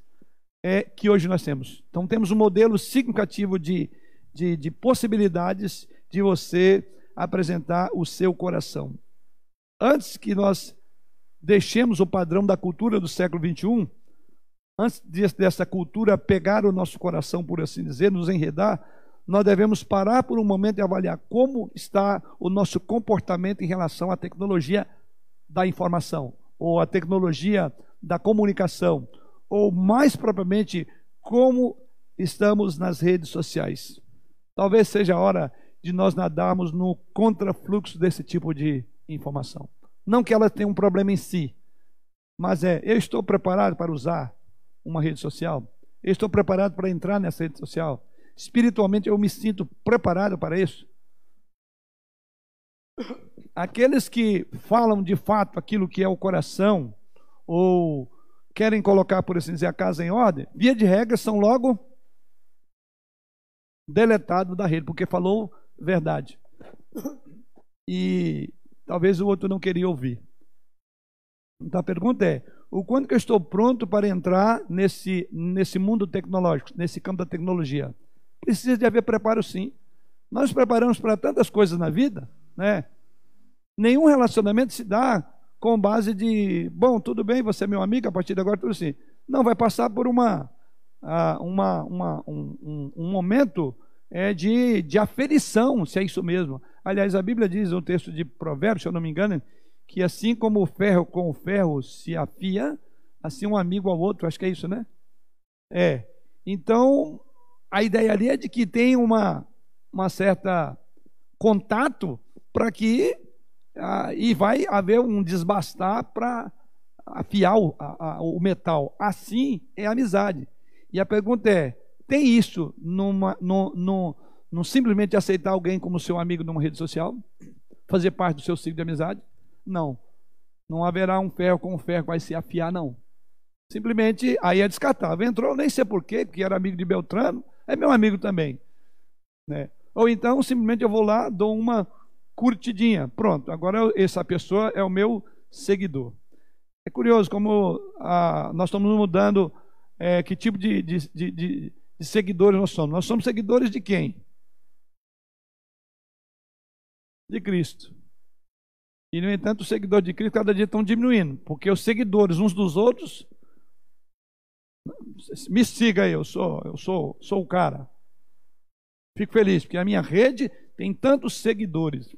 é, que hoje nós temos. Então temos um modelo significativo de, de, de possibilidades de você apresentar o seu coração. Antes que nós deixemos o padrão da cultura do século XXI, antes dessa cultura pegar o nosso coração, por assim dizer, nos enredar, nós devemos parar por um momento e avaliar como está o nosso comportamento em relação à tecnologia da informação, ou a tecnologia da comunicação, ou mais propriamente, como estamos nas redes sociais. Talvez seja a hora de nós nadarmos no contrafluxo desse tipo de informação. Não que ela tenha um problema em si, mas é, eu estou preparado para usar uma rede social? Eu estou preparado para entrar nessa rede social? Espiritualmente eu me sinto preparado para isso? aqueles que falam de fato aquilo que é o coração, ou querem colocar, por assim dizer, a casa em ordem, via de regra são logo deletados da rede, porque falou verdade. E talvez o outro não queria ouvir. Então a pergunta é: o quanto que eu estou pronto para entrar nesse, nesse mundo tecnológico, nesse campo da tecnologia? Precisa de haver preparo sim. Nós nos preparamos para tantas coisas na vida, né? Nenhum relacionamento se dá com base de, bom, tudo bem, você é meu amigo, a partir de agora tudo assim. Não, vai passar por uma, uma, uma um, um, um, momento é, de, de aferição, se é isso mesmo. Aliás, a Bíblia diz, no texto de Provérbios, se eu não me engano, que assim como o ferro com o ferro se afia, assim um amigo ao outro, acho que é isso, né? É. Então, a ideia ali é de que tem uma, uma certa contato para que ah, e vai haver um desbastar para afiar o, a, o, metal. Assim é amizade. E a pergunta é: tem isso numa, no, no, no simplesmente aceitar alguém como seu amigo numa rede social? Fazer parte do seu ciclo de amizade? Não. Não haverá um ferro com um ferro que vai se afiar, não. Simplesmente aí é descartável. Entrou, nem sei porquê, porque era amigo de Beltrano, é meu amigo também. Né? Ou então, simplesmente eu vou lá, dou uma curtidinha. Pronto, agora essa pessoa é o meu seguidor. É curioso como ah, nós estamos mudando é, que tipo de, de, de, de, seguidores nós somos. Nós somos seguidores de quem? De Cristo. E, no entanto, os seguidores de Cristo cada dia estão diminuindo, porque os seguidores uns dos outros. Me siga aí, eu sou, eu sou, sou o cara. Fico feliz, porque a minha rede tem tantos seguidores.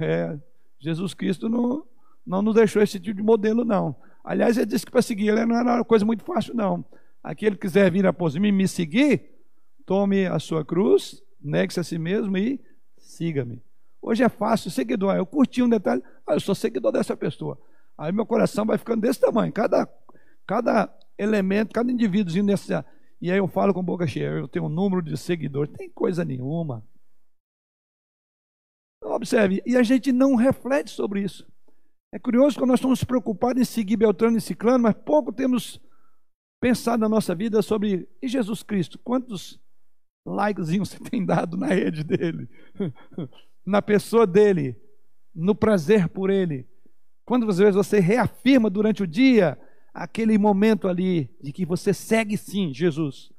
É, Jesus Cristo não, não nos deixou esse tipo de modelo, não. Aliás, ele disse que para seguir ele não era uma coisa muito fácil, não. Aquele que quiser vir após mim, me seguir, tome a sua cruz, negue-se a si mesmo e siga-me. Hoje é fácil, seguidor. Eu curti um detalhe, ah, eu sou seguidor dessa pessoa. Aí meu coração vai ficando desse tamanho. Cada, cada elemento, cada indivíduozinho nessa. E aí eu falo com boca cheia, eu tenho um número de seguidores. Tem coisa nenhuma. Então, observe, e a gente não reflete sobre isso. É curioso que nós estamos preocupados em seguir Beltrano e Ciclano, mas pouco temos pensado na nossa vida sobre e Jesus Cristo. Quantos likezinhos você tem dado na rede dele? <laughs> na pessoa dele, no prazer por ele. Quantas vezes você reafirma durante o dia aquele momento ali de que você segue sim Jesus.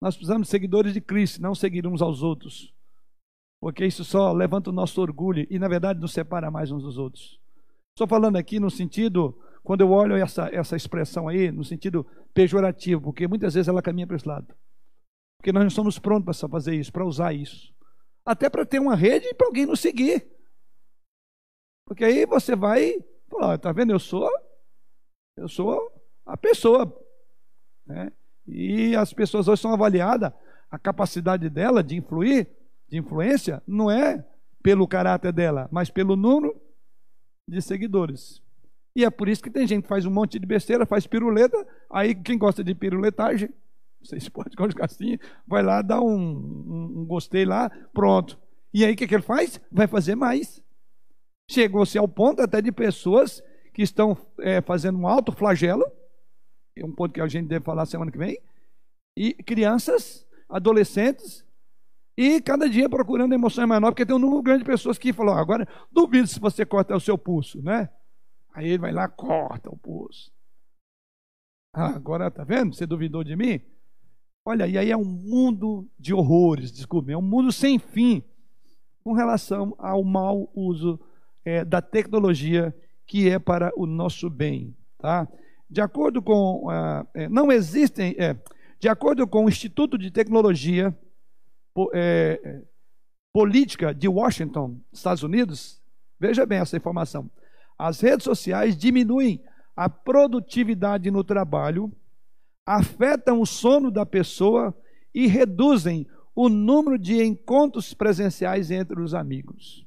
Nós precisamos de seguidores de Cristo, não seguir uns aos outros. Porque isso só levanta o nosso orgulho e, na verdade, nos separa mais uns dos outros. Estou falando aqui no sentido, quando eu olho essa, essa expressão aí, no sentido pejorativo, porque muitas vezes ela caminha para esse lado. Porque nós não estamos prontos para fazer isso, para usar isso até para ter uma rede e para alguém nos seguir. Porque aí você vai falar, tá vendo? Eu sou, eu sou a pessoa. Né? E as pessoas hoje são avaliadas, a capacidade dela de influir, de influência, não é pelo caráter dela, mas pelo número de seguidores. E é por isso que tem gente que faz um monte de besteira, faz piruleta, aí quem gosta de piruletagem vocês podem colocar assim, vai lá, dá um, um, um gostei lá, pronto. E aí o que, que ele faz? Vai fazer mais. Chegou-se ao ponto até de pessoas que estão é, fazendo um alto flagelo, é um ponto que a gente deve falar semana que vem, e crianças, adolescentes, e cada dia procurando emoções menores, porque tem um número grande de pessoas que falam, agora duvido se você corta o seu pulso, né? Aí ele vai lá, corta o pulso. Ah, agora tá vendo? Você duvidou de mim? Olha, e aí é um mundo de horrores, desculpe, é um mundo sem fim com relação ao mau uso é, da tecnologia que é para o nosso bem, tá? De acordo com, uh, é, não existem, é, de acordo com o Instituto de Tecnologia é, Política de Washington, Estados Unidos, veja bem essa informação, as redes sociais diminuem a produtividade no trabalho afetam o sono da pessoa e reduzem o número de encontros presenciais entre os amigos.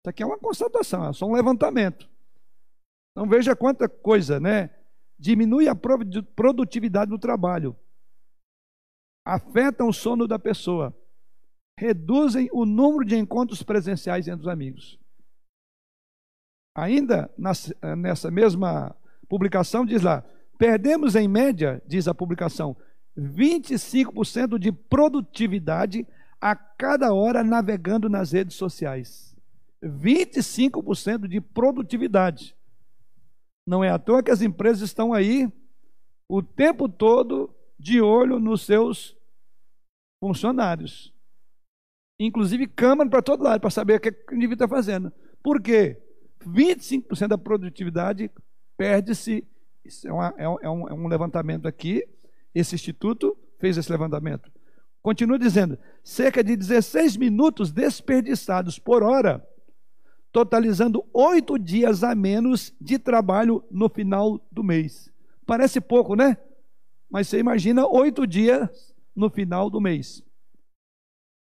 Isso aqui é uma constatação, é só um levantamento. Então veja quanta coisa, né? Diminui a produtividade do trabalho, afetam o sono da pessoa, reduzem o número de encontros presenciais entre os amigos. Ainda nessa mesma publicação diz lá: perdemos em média, diz a publicação, 25% de produtividade a cada hora navegando nas redes sociais. 25% de produtividade. Não é à toa que as empresas estão aí o tempo todo de olho nos seus funcionários. Inclusive câmera para todo lado, para saber o que o indivíduo está fazendo. Por quê? 25% da produtividade perde-se. Isso é, uma, é, um, é um levantamento aqui. Esse instituto fez esse levantamento. Continua dizendo: cerca de 16 minutos desperdiçados por hora, totalizando oito dias a menos de trabalho no final do mês. Parece pouco, né? Mas você imagina oito dias no final do mês.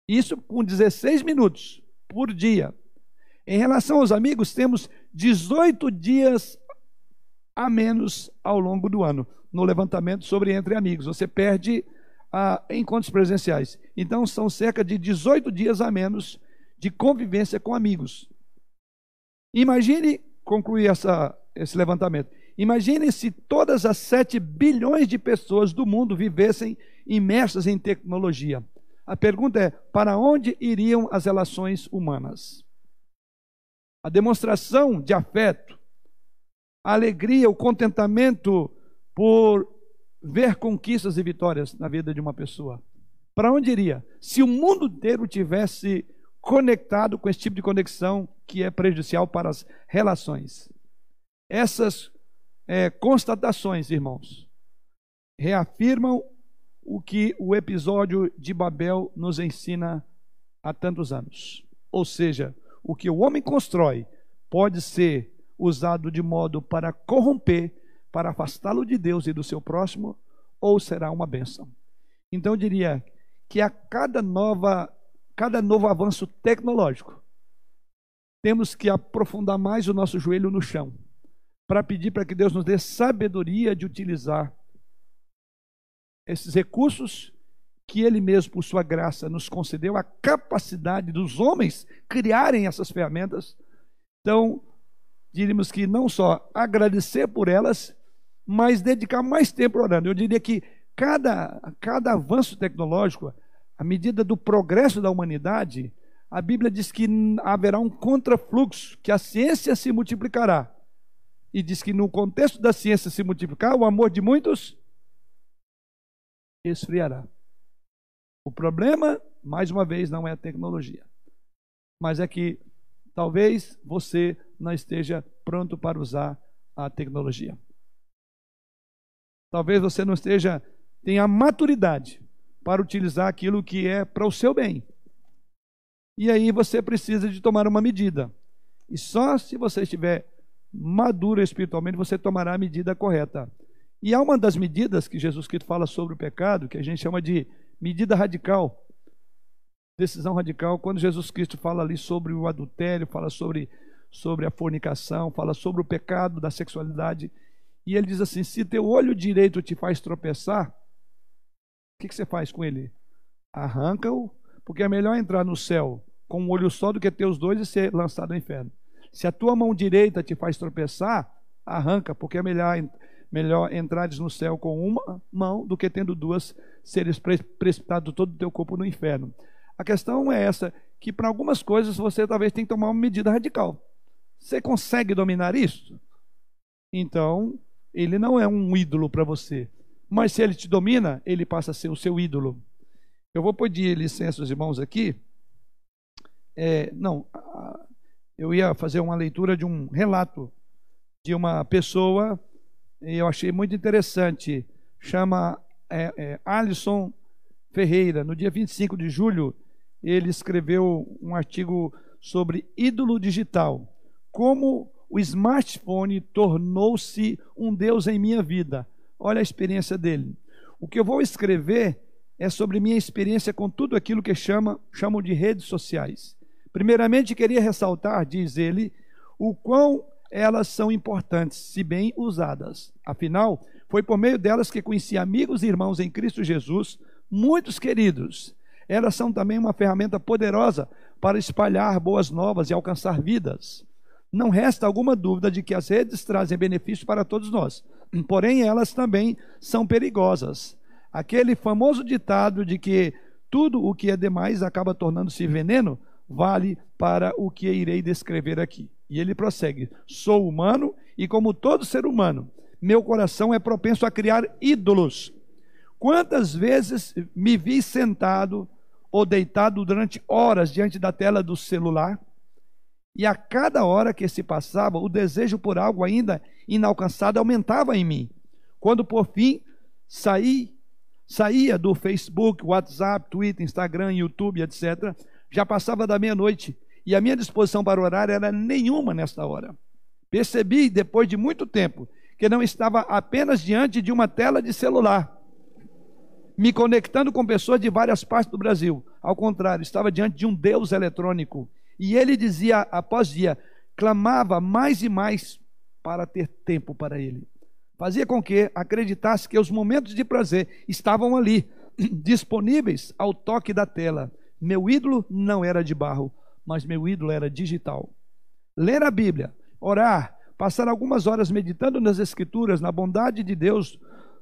Isso com 16 minutos por dia. Em relação aos amigos, temos 18 dias a menos ao longo do ano no levantamento sobre entre amigos. Você perde ah, encontros presenciais. Então, são cerca de 18 dias a menos de convivência com amigos. Imagine, concluir essa, esse levantamento, imagine se todas as 7 bilhões de pessoas do mundo vivessem imersas em tecnologia. A pergunta é: para onde iriam as relações humanas? A demonstração de afeto, a alegria, o contentamento por ver conquistas e vitórias na vida de uma pessoa. Para onde iria? Se o mundo inteiro tivesse conectado com esse tipo de conexão que é prejudicial para as relações. Essas é, constatações, irmãos, reafirmam o que o episódio de Babel nos ensina há tantos anos. Ou seja, o que o homem constrói pode ser usado de modo para corromper para afastá-lo de Deus e do seu próximo, ou será uma bênção. Então eu diria que a cada nova, cada novo avanço tecnológico, temos que aprofundar mais o nosso joelho no chão, para pedir para que Deus nos dê sabedoria de utilizar esses recursos que Ele mesmo, por sua graça, nos concedeu, a capacidade dos homens criarem essas ferramentas. Então, diríamos que não só agradecer por elas, mas dedicar mais tempo orando. Eu diria que cada, cada avanço tecnológico, à medida do progresso da humanidade, a Bíblia diz que haverá um contrafluxo, que a ciência se multiplicará. E diz que no contexto da ciência se multiplicar, o amor de muitos esfriará. O problema, mais uma vez, não é a tecnologia, mas é que talvez você não esteja pronto para usar a tecnologia. Talvez você não esteja, tenha maturidade para utilizar aquilo que é para o seu bem. E aí você precisa de tomar uma medida. E só se você estiver maduro espiritualmente, você tomará a medida correta. E há uma das medidas que Jesus Cristo fala sobre o pecado, que a gente chama de medida radical, decisão radical, quando Jesus Cristo fala ali sobre o adultério, fala sobre, sobre a fornicação, fala sobre o pecado da sexualidade. E ele diz assim: se teu olho direito te faz tropeçar, o que, que você faz com ele? Arranca-o, porque é melhor entrar no céu com um olho só do que ter os dois e ser lançado no inferno. Se a tua mão direita te faz tropeçar, arranca, porque é melhor, melhor entrares no céu com uma mão do que tendo duas, seres precipitado todo o teu corpo no inferno. A questão é essa, que para algumas coisas você talvez tenha que tomar uma medida radical. Você consegue dominar isso? Então, ele não é um ídolo para você. Mas se ele te domina, ele passa a ser o seu ídolo. Eu vou pedir licença aos irmãos aqui. É, não, eu ia fazer uma leitura de um relato de uma pessoa, e eu achei muito interessante. Chama é, é, Alisson Ferreira. No dia 25 de julho, ele escreveu um artigo sobre ídolo digital. Como o smartphone tornou-se um Deus em minha vida. Olha a experiência dele. O que eu vou escrever é sobre minha experiência com tudo aquilo que chama, chamam de redes sociais. Primeiramente, queria ressaltar, diz ele, o quão elas são importantes, se bem usadas. Afinal, foi por meio delas que conheci amigos e irmãos em Cristo Jesus, muitos queridos. Elas são também uma ferramenta poderosa para espalhar boas novas e alcançar vidas. Não resta alguma dúvida de que as redes trazem benefícios para todos nós, porém elas também são perigosas. Aquele famoso ditado de que tudo o que é demais acaba tornando-se veneno vale para o que irei descrever aqui. E ele prossegue: Sou humano e, como todo ser humano, meu coração é propenso a criar ídolos. Quantas vezes me vi sentado ou deitado durante horas diante da tela do celular? E a cada hora que se passava, o desejo por algo ainda inalcançado aumentava em mim. Quando por fim saí, saía do Facebook, WhatsApp, Twitter, Instagram, YouTube, etc., já passava da meia-noite e a minha disposição para orar era nenhuma nesta hora. Percebi, depois de muito tempo, que não estava apenas diante de uma tela de celular, me conectando com pessoas de várias partes do Brasil. Ao contrário, estava diante de um Deus eletrônico e ele dizia após dia, clamava mais e mais para ter tempo para ele. Fazia com que acreditasse que os momentos de prazer estavam ali, <clears throat> disponíveis ao toque da tela. Meu ídolo não era de barro, mas meu ídolo era digital. Ler a Bíblia, orar, passar algumas horas meditando nas Escrituras, na bondade de Deus,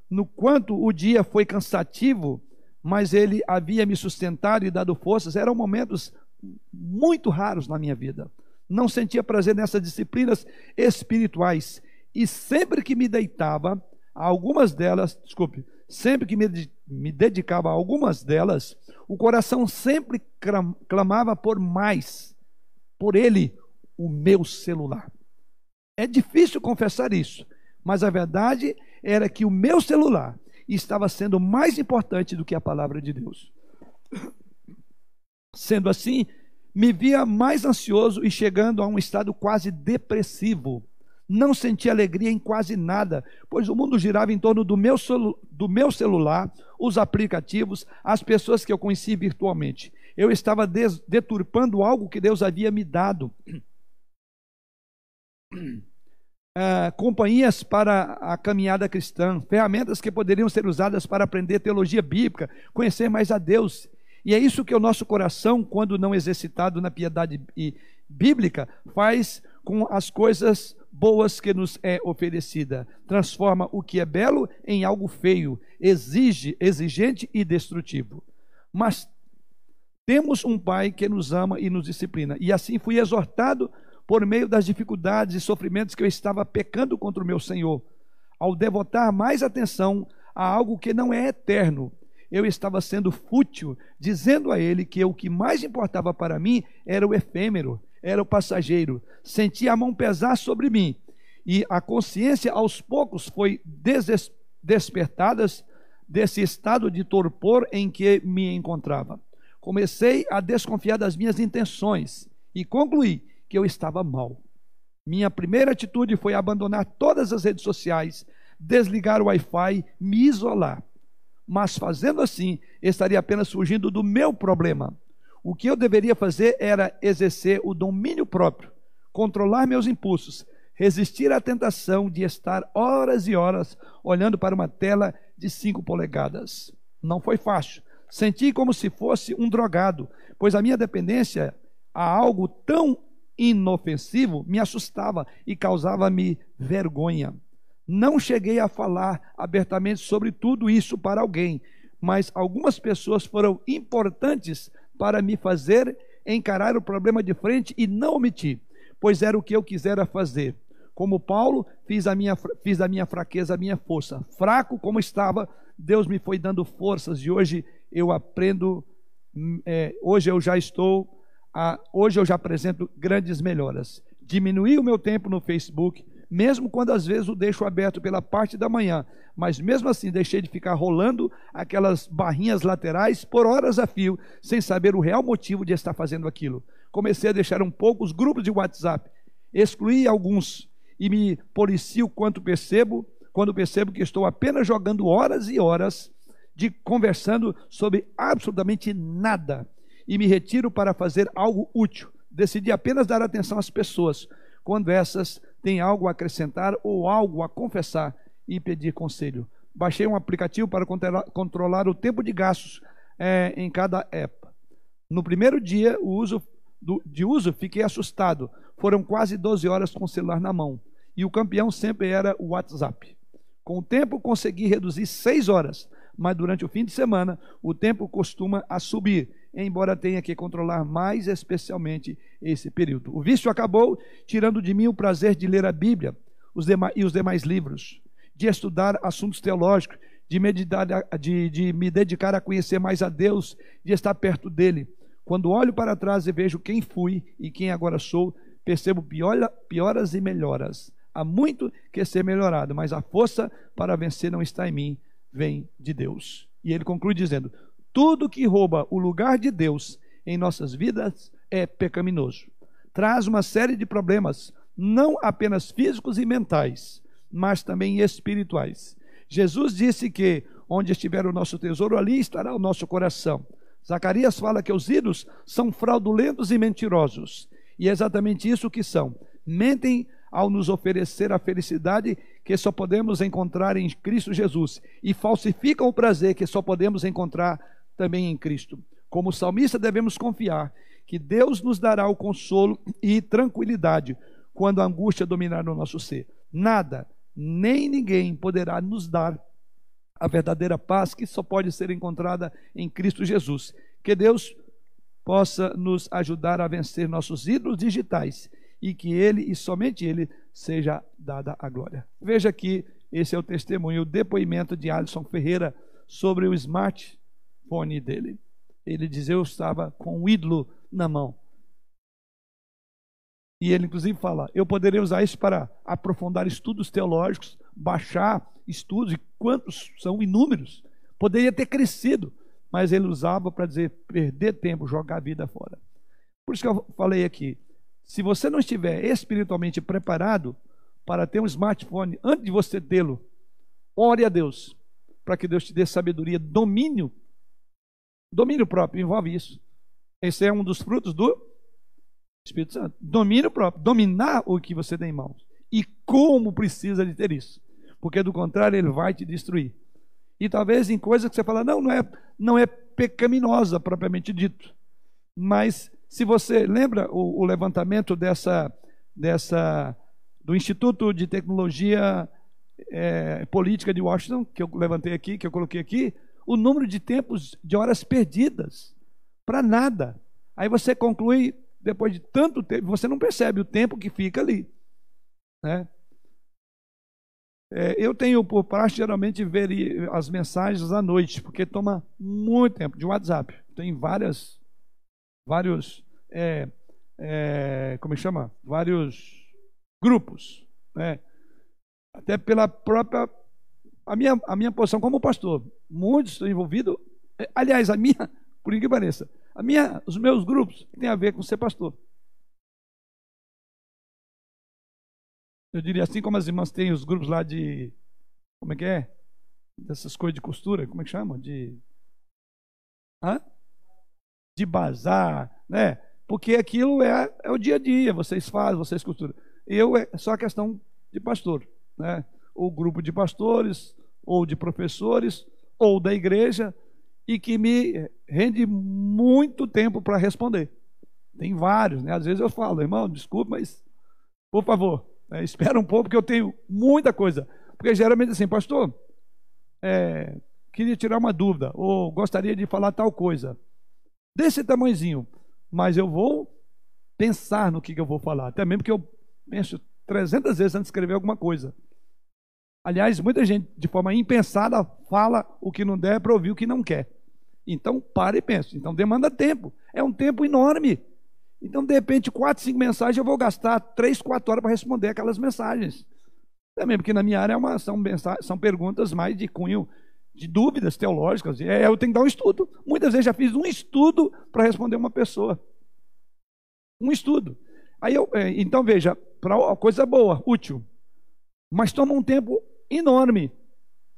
no quanto o dia foi cansativo, mas ele havia me sustentado e dado forças, eram momentos muito raros na minha vida. Não sentia prazer nessas disciplinas espirituais. E sempre que me deitava, algumas delas, desculpe, sempre que me, me dedicava a algumas delas, o coração sempre clamava por mais, por ele, o meu celular. É difícil confessar isso, mas a verdade era que o meu celular estava sendo mais importante do que a palavra de Deus. Sendo assim, me via mais ansioso e chegando a um estado quase depressivo. Não sentia alegria em quase nada, pois o mundo girava em torno do meu, do meu celular, os aplicativos, as pessoas que eu conheci virtualmente. Eu estava deturpando algo que Deus havia me dado. Uh, <clears throat> companhias para a caminhada cristã, ferramentas que poderiam ser usadas para aprender teologia bíblica, conhecer mais a Deus e é isso que o nosso coração, quando não exercitado na piedade bíblica, faz com as coisas boas que nos é oferecida. Transforma o que é belo em algo feio, exige, exigente e destrutivo. Mas temos um pai que nos ama e nos disciplina. E assim fui exortado por meio das dificuldades e sofrimentos que eu estava pecando contra o meu Senhor, ao devotar mais atenção a algo que não é eterno, eu estava sendo fútil, dizendo a ele que o que mais importava para mim era o efêmero, era o passageiro. Senti a mão pesar sobre mim e a consciência aos poucos foi des despertada desse estado de torpor em que me encontrava. Comecei a desconfiar das minhas intenções e concluí que eu estava mal. Minha primeira atitude foi abandonar todas as redes sociais, desligar o Wi-Fi, me isolar mas fazendo assim, estaria apenas fugindo do meu problema. O que eu deveria fazer era exercer o domínio próprio, controlar meus impulsos, resistir à tentação de estar horas e horas olhando para uma tela de 5 polegadas. Não foi fácil. Senti como se fosse um drogado, pois a minha dependência a algo tão inofensivo me assustava e causava-me vergonha. Não cheguei a falar abertamente sobre tudo isso para alguém, mas algumas pessoas foram importantes para me fazer encarar o problema de frente e não omitir, pois era o que eu quisera fazer. Como Paulo, fiz a minha, fiz a minha fraqueza a minha força. Fraco como estava, Deus me foi dando forças e hoje eu aprendo, hum, é, hoje eu já estou, a, hoje eu já apresento grandes melhoras. Diminuí o meu tempo no Facebook, mesmo quando às vezes o deixo aberto pela parte da manhã, mas mesmo assim deixei de ficar rolando aquelas barrinhas laterais por horas a fio, sem saber o real motivo de estar fazendo aquilo. Comecei a deixar um pouco os grupos de WhatsApp, excluí alguns e me policio quanto percebo, quando percebo que estou apenas jogando horas e horas de conversando sobre absolutamente nada e me retiro para fazer algo útil. Decidi apenas dar atenção às pessoas, quando essas têm algo a acrescentar ou algo a confessar e pedir conselho. Baixei um aplicativo para controlar o tempo de gastos é, em cada app. No primeiro dia, o uso do, de uso, fiquei assustado. Foram quase 12 horas com o celular na mão. E o campeão sempre era o WhatsApp. Com o tempo, consegui reduzir 6 horas, mas durante o fim de semana, o tempo costuma a subir, embora tenha que controlar mais especialmente esse período. O vício acabou tirando de mim o prazer de ler a Bíblia os e os demais livros, de estudar assuntos teológicos, de, meditar, de, de me dedicar a conhecer mais a Deus, de estar perto dele. Quando olho para trás e vejo quem fui e quem agora sou, percebo pioras e melhoras. Há muito que ser melhorado, mas a força para vencer não está em mim, vem de Deus. E ele conclui dizendo: tudo que rouba o lugar de Deus em nossas vidas é pecaminoso. Traz uma série de problemas, não apenas físicos e mentais, mas também espirituais. Jesus disse que onde estiver o nosso tesouro, ali estará o nosso coração. Zacarias fala que os ídolos são fraudulentos e mentirosos. E é exatamente isso que são. Mentem ao nos oferecer a felicidade que só podemos encontrar em Cristo Jesus e falsificam o prazer que só podemos encontrar também em Cristo. Como salmista, devemos confiar que Deus nos dará o consolo e tranquilidade quando a angústia dominar no nosso ser. Nada, nem ninguém poderá nos dar a verdadeira paz que só pode ser encontrada em Cristo Jesus. Que Deus possa nos ajudar a vencer nossos ídolos digitais e que Ele e somente Ele seja dada a glória. Veja aqui, esse é o testemunho, o depoimento de Alisson Ferreira sobre o smartphone dele. Ele diz: Eu estava com o ídolo na mão. E ele, inclusive, fala: Eu poderia usar isso para aprofundar estudos teológicos, baixar estudos, e quantos são inúmeros. Poderia ter crescido, mas ele usava para dizer: perder tempo, jogar a vida fora. Por isso que eu falei aqui: se você não estiver espiritualmente preparado para ter um smartphone antes de você tê-lo, ore a Deus para que Deus te dê sabedoria, domínio. Domínio próprio envolve isso. Esse é um dos frutos do Espírito Santo. Domínio próprio, dominar o que você tem em mãos. E como precisa de ter isso. Porque do contrário, ele vai te destruir. E talvez em coisas que você fala, não, não é, não é pecaminosa propriamente dito. Mas se você lembra o, o levantamento dessa, dessa do Instituto de Tecnologia é, Política de Washington, que eu levantei aqui, que eu coloquei aqui, o número de tempos de horas perdidas para nada. Aí você conclui depois de tanto tempo, você não percebe o tempo que fica ali. Né? É, eu tenho por praxe geralmente ver as mensagens à noite, porque toma muito tempo, de WhatsApp. Tem várias, vários, é, é, como é chama? Vários grupos. Né? Até pela própria, a minha, a minha posição como pastor. Muitos estão envolvidos, é, aliás, a minha, <laughs> por que pareça, a minha, os meus grupos têm a ver com ser pastor. Eu diria assim como as irmãs têm os grupos lá de. Como é que é? Dessas coisas de costura, como é que chama? De. Hã? De bazar, né? Porque aquilo é, é o dia a dia, vocês fazem, vocês costuram. Eu é só questão de pastor, né? Ou grupo de pastores, ou de professores, ou da igreja, e que me rende muito tempo para responder. Tem vários, né? Às vezes eu falo, irmão, desculpe, mas por favor, é, <laughs> espera um pouco, porque eu tenho muita coisa. Porque geralmente assim, pastor, é, queria tirar uma dúvida, ou gostaria de falar tal coisa. Desse tamanhozinho, mas eu vou pensar no que, que eu vou falar. Até mesmo que eu penso 300 vezes antes de escrever alguma coisa. Aliás, muita gente, de forma impensada, fala o que não der para ouvir o que não quer. Então, para e pense. Então, demanda tempo. É um tempo enorme. Então, de repente, quatro, cinco mensagens, eu vou gastar três, quatro horas para responder aquelas mensagens. Também, porque na minha área é uma, são, são perguntas mais de cunho de dúvidas teológicas. É, eu tenho que dar um estudo. Muitas vezes já fiz um estudo para responder uma pessoa. Um estudo. Aí eu, é, então, veja, para coisa boa, útil. Mas toma um tempo enorme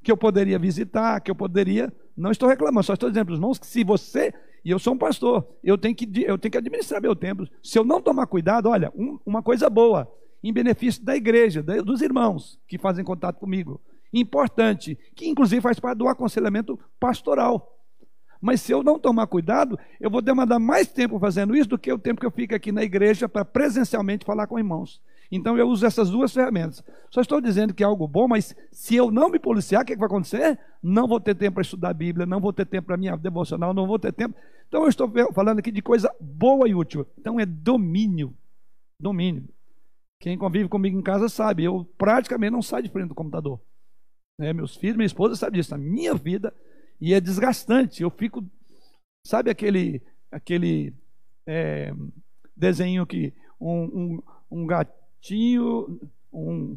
que eu poderia visitar, que eu poderia. Não estou reclamando, só estou dizendo para os irmãos que se você. E eu sou um pastor, eu tenho que, eu tenho que administrar meu tempo. Se eu não tomar cuidado, olha, um, uma coisa boa, em benefício da igreja, dos irmãos que fazem contato comigo. Importante, que inclusive faz parte do aconselhamento pastoral. Mas se eu não tomar cuidado, eu vou demandar mais tempo fazendo isso do que o tempo que eu fico aqui na igreja para presencialmente falar com irmãos. Então eu uso essas duas ferramentas. Só estou dizendo que é algo bom, mas se eu não me policiar, o que, é que vai acontecer? Não vou ter tempo para estudar a Bíblia, não vou ter tempo para minha devocional, não vou ter tempo. Então eu estou falando aqui de coisa boa e útil. Então é domínio. Domínio. Quem convive comigo em casa sabe, eu praticamente não saio de frente do computador. É, meus filhos, minha esposa sabe disso. A minha vida e é desgastante. Eu fico, sabe aquele aquele é, desenho que um, um, um gatinho, um,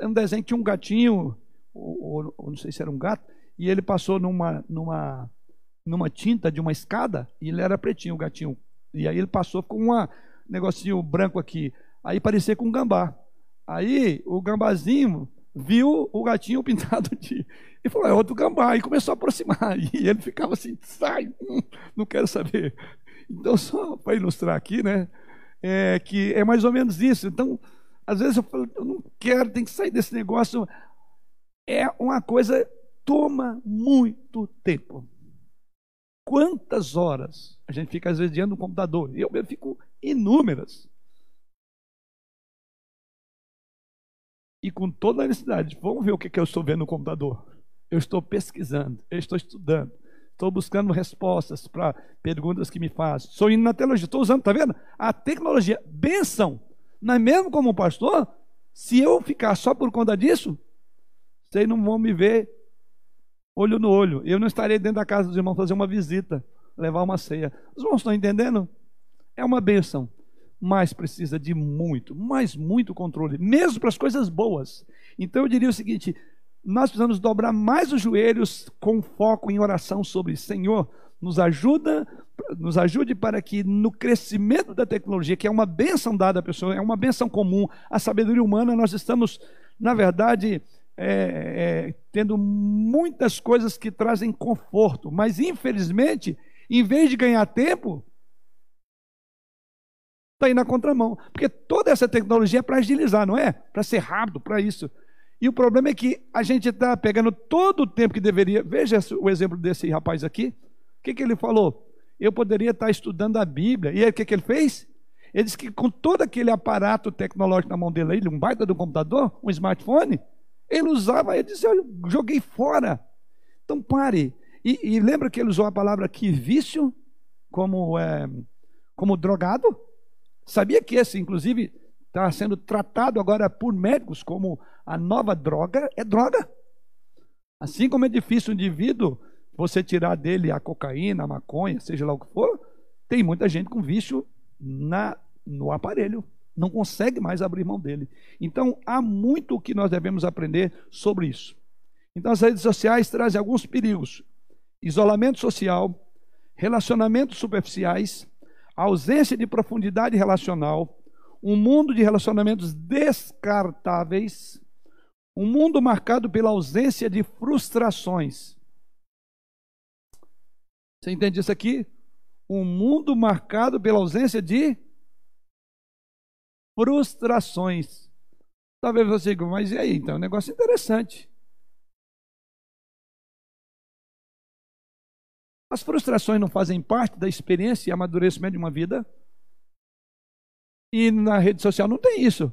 é um desenho que tinha um gatinho, ou, ou, não sei se era um gato, e ele passou numa, numa, numa tinta de uma escada e ele era pretinho, o gatinho. E aí ele passou com um negocinho branco aqui. Aí parecia com um gambá. Aí o gambazinho viu o gatinho <laughs> pintado de. E falou: é outro gambá. E começou a aproximar. <laughs> E ele ficava assim: sai, hum, não quero saber. Então, só para ilustrar aqui, né? É que é mais ou menos isso. Então, às vezes eu falo: eu não quero, tem que sair desse negócio. É uma coisa, toma muito tempo. Quantas horas a gente fica, às vezes, diante do computador? Eu, eu fico inúmeras. e com toda a necessidade, vamos ver o que, que eu estou vendo no computador. Eu estou pesquisando, eu estou estudando, estou buscando respostas para perguntas que me fazem. Estou indo na teologia, estou usando, está vendo? A tecnologia, benção. Não é mesmo como pastor? Se eu ficar só por conta disso, vocês não vão me ver olho no olho. Eu não estarei dentro da casa dos irmãos fazer uma visita, levar uma ceia. Os irmãos estão entendendo? É uma bênção mas precisa de muito, mas muito controle, mesmo para as coisas boas. Então eu diria o seguinte: nós precisamos dobrar mais os joelhos com foco em oração sobre Senhor, nos ajuda, nos ajude para que no crescimento da tecnologia, que é uma benção dada à pessoa, é uma benção comum, a sabedoria humana, nós estamos, na verdade, é, é, tendo muitas coisas que trazem conforto, mas infelizmente, em vez de ganhar tempo, está aí na contramão. Porque toda essa tecnologia é para agilizar, não é? Para ser rápido, para isso. E o problema é que a gente está pegando todo o tempo que deveria. Veja o exemplo desse rapaz aqui. O que, que ele falou? Eu poderia estar estudando a Bíblia. E aí o que, que ele fez? Ele disse que com todo aquele aparato tecnológico na mão dele, um baita do computador, um smartphone, ele usava, ele disse, eu joguei fora. Então pare. E, e lembra que ele usou a palavra que vício como, é, como drogado? Sabia que esse, inclusive, está sendo tratado agora por médicos como a nova droga é droga. Assim como é difícil o indivíduo você tirar dele a cocaína, a maconha, seja lá o que for, tem muita gente com vício na, no aparelho. Não consegue mais abrir mão dele. Então, há muito que nós devemos aprender sobre isso. Então, as redes sociais trazem alguns perigos: isolamento social, relacionamentos superficiais, ausência de profundidade relacional, um mundo de relacionamentos descartáveis, um mundo marcado pela ausência de frustrações. Você entende isso aqui? Um mundo marcado pela ausência de frustrações. Talvez você diga, mas e aí? Então, é um negócio interessante. As frustrações não fazem parte da experiência e amadurecimento de uma vida? E na rede social não tem isso.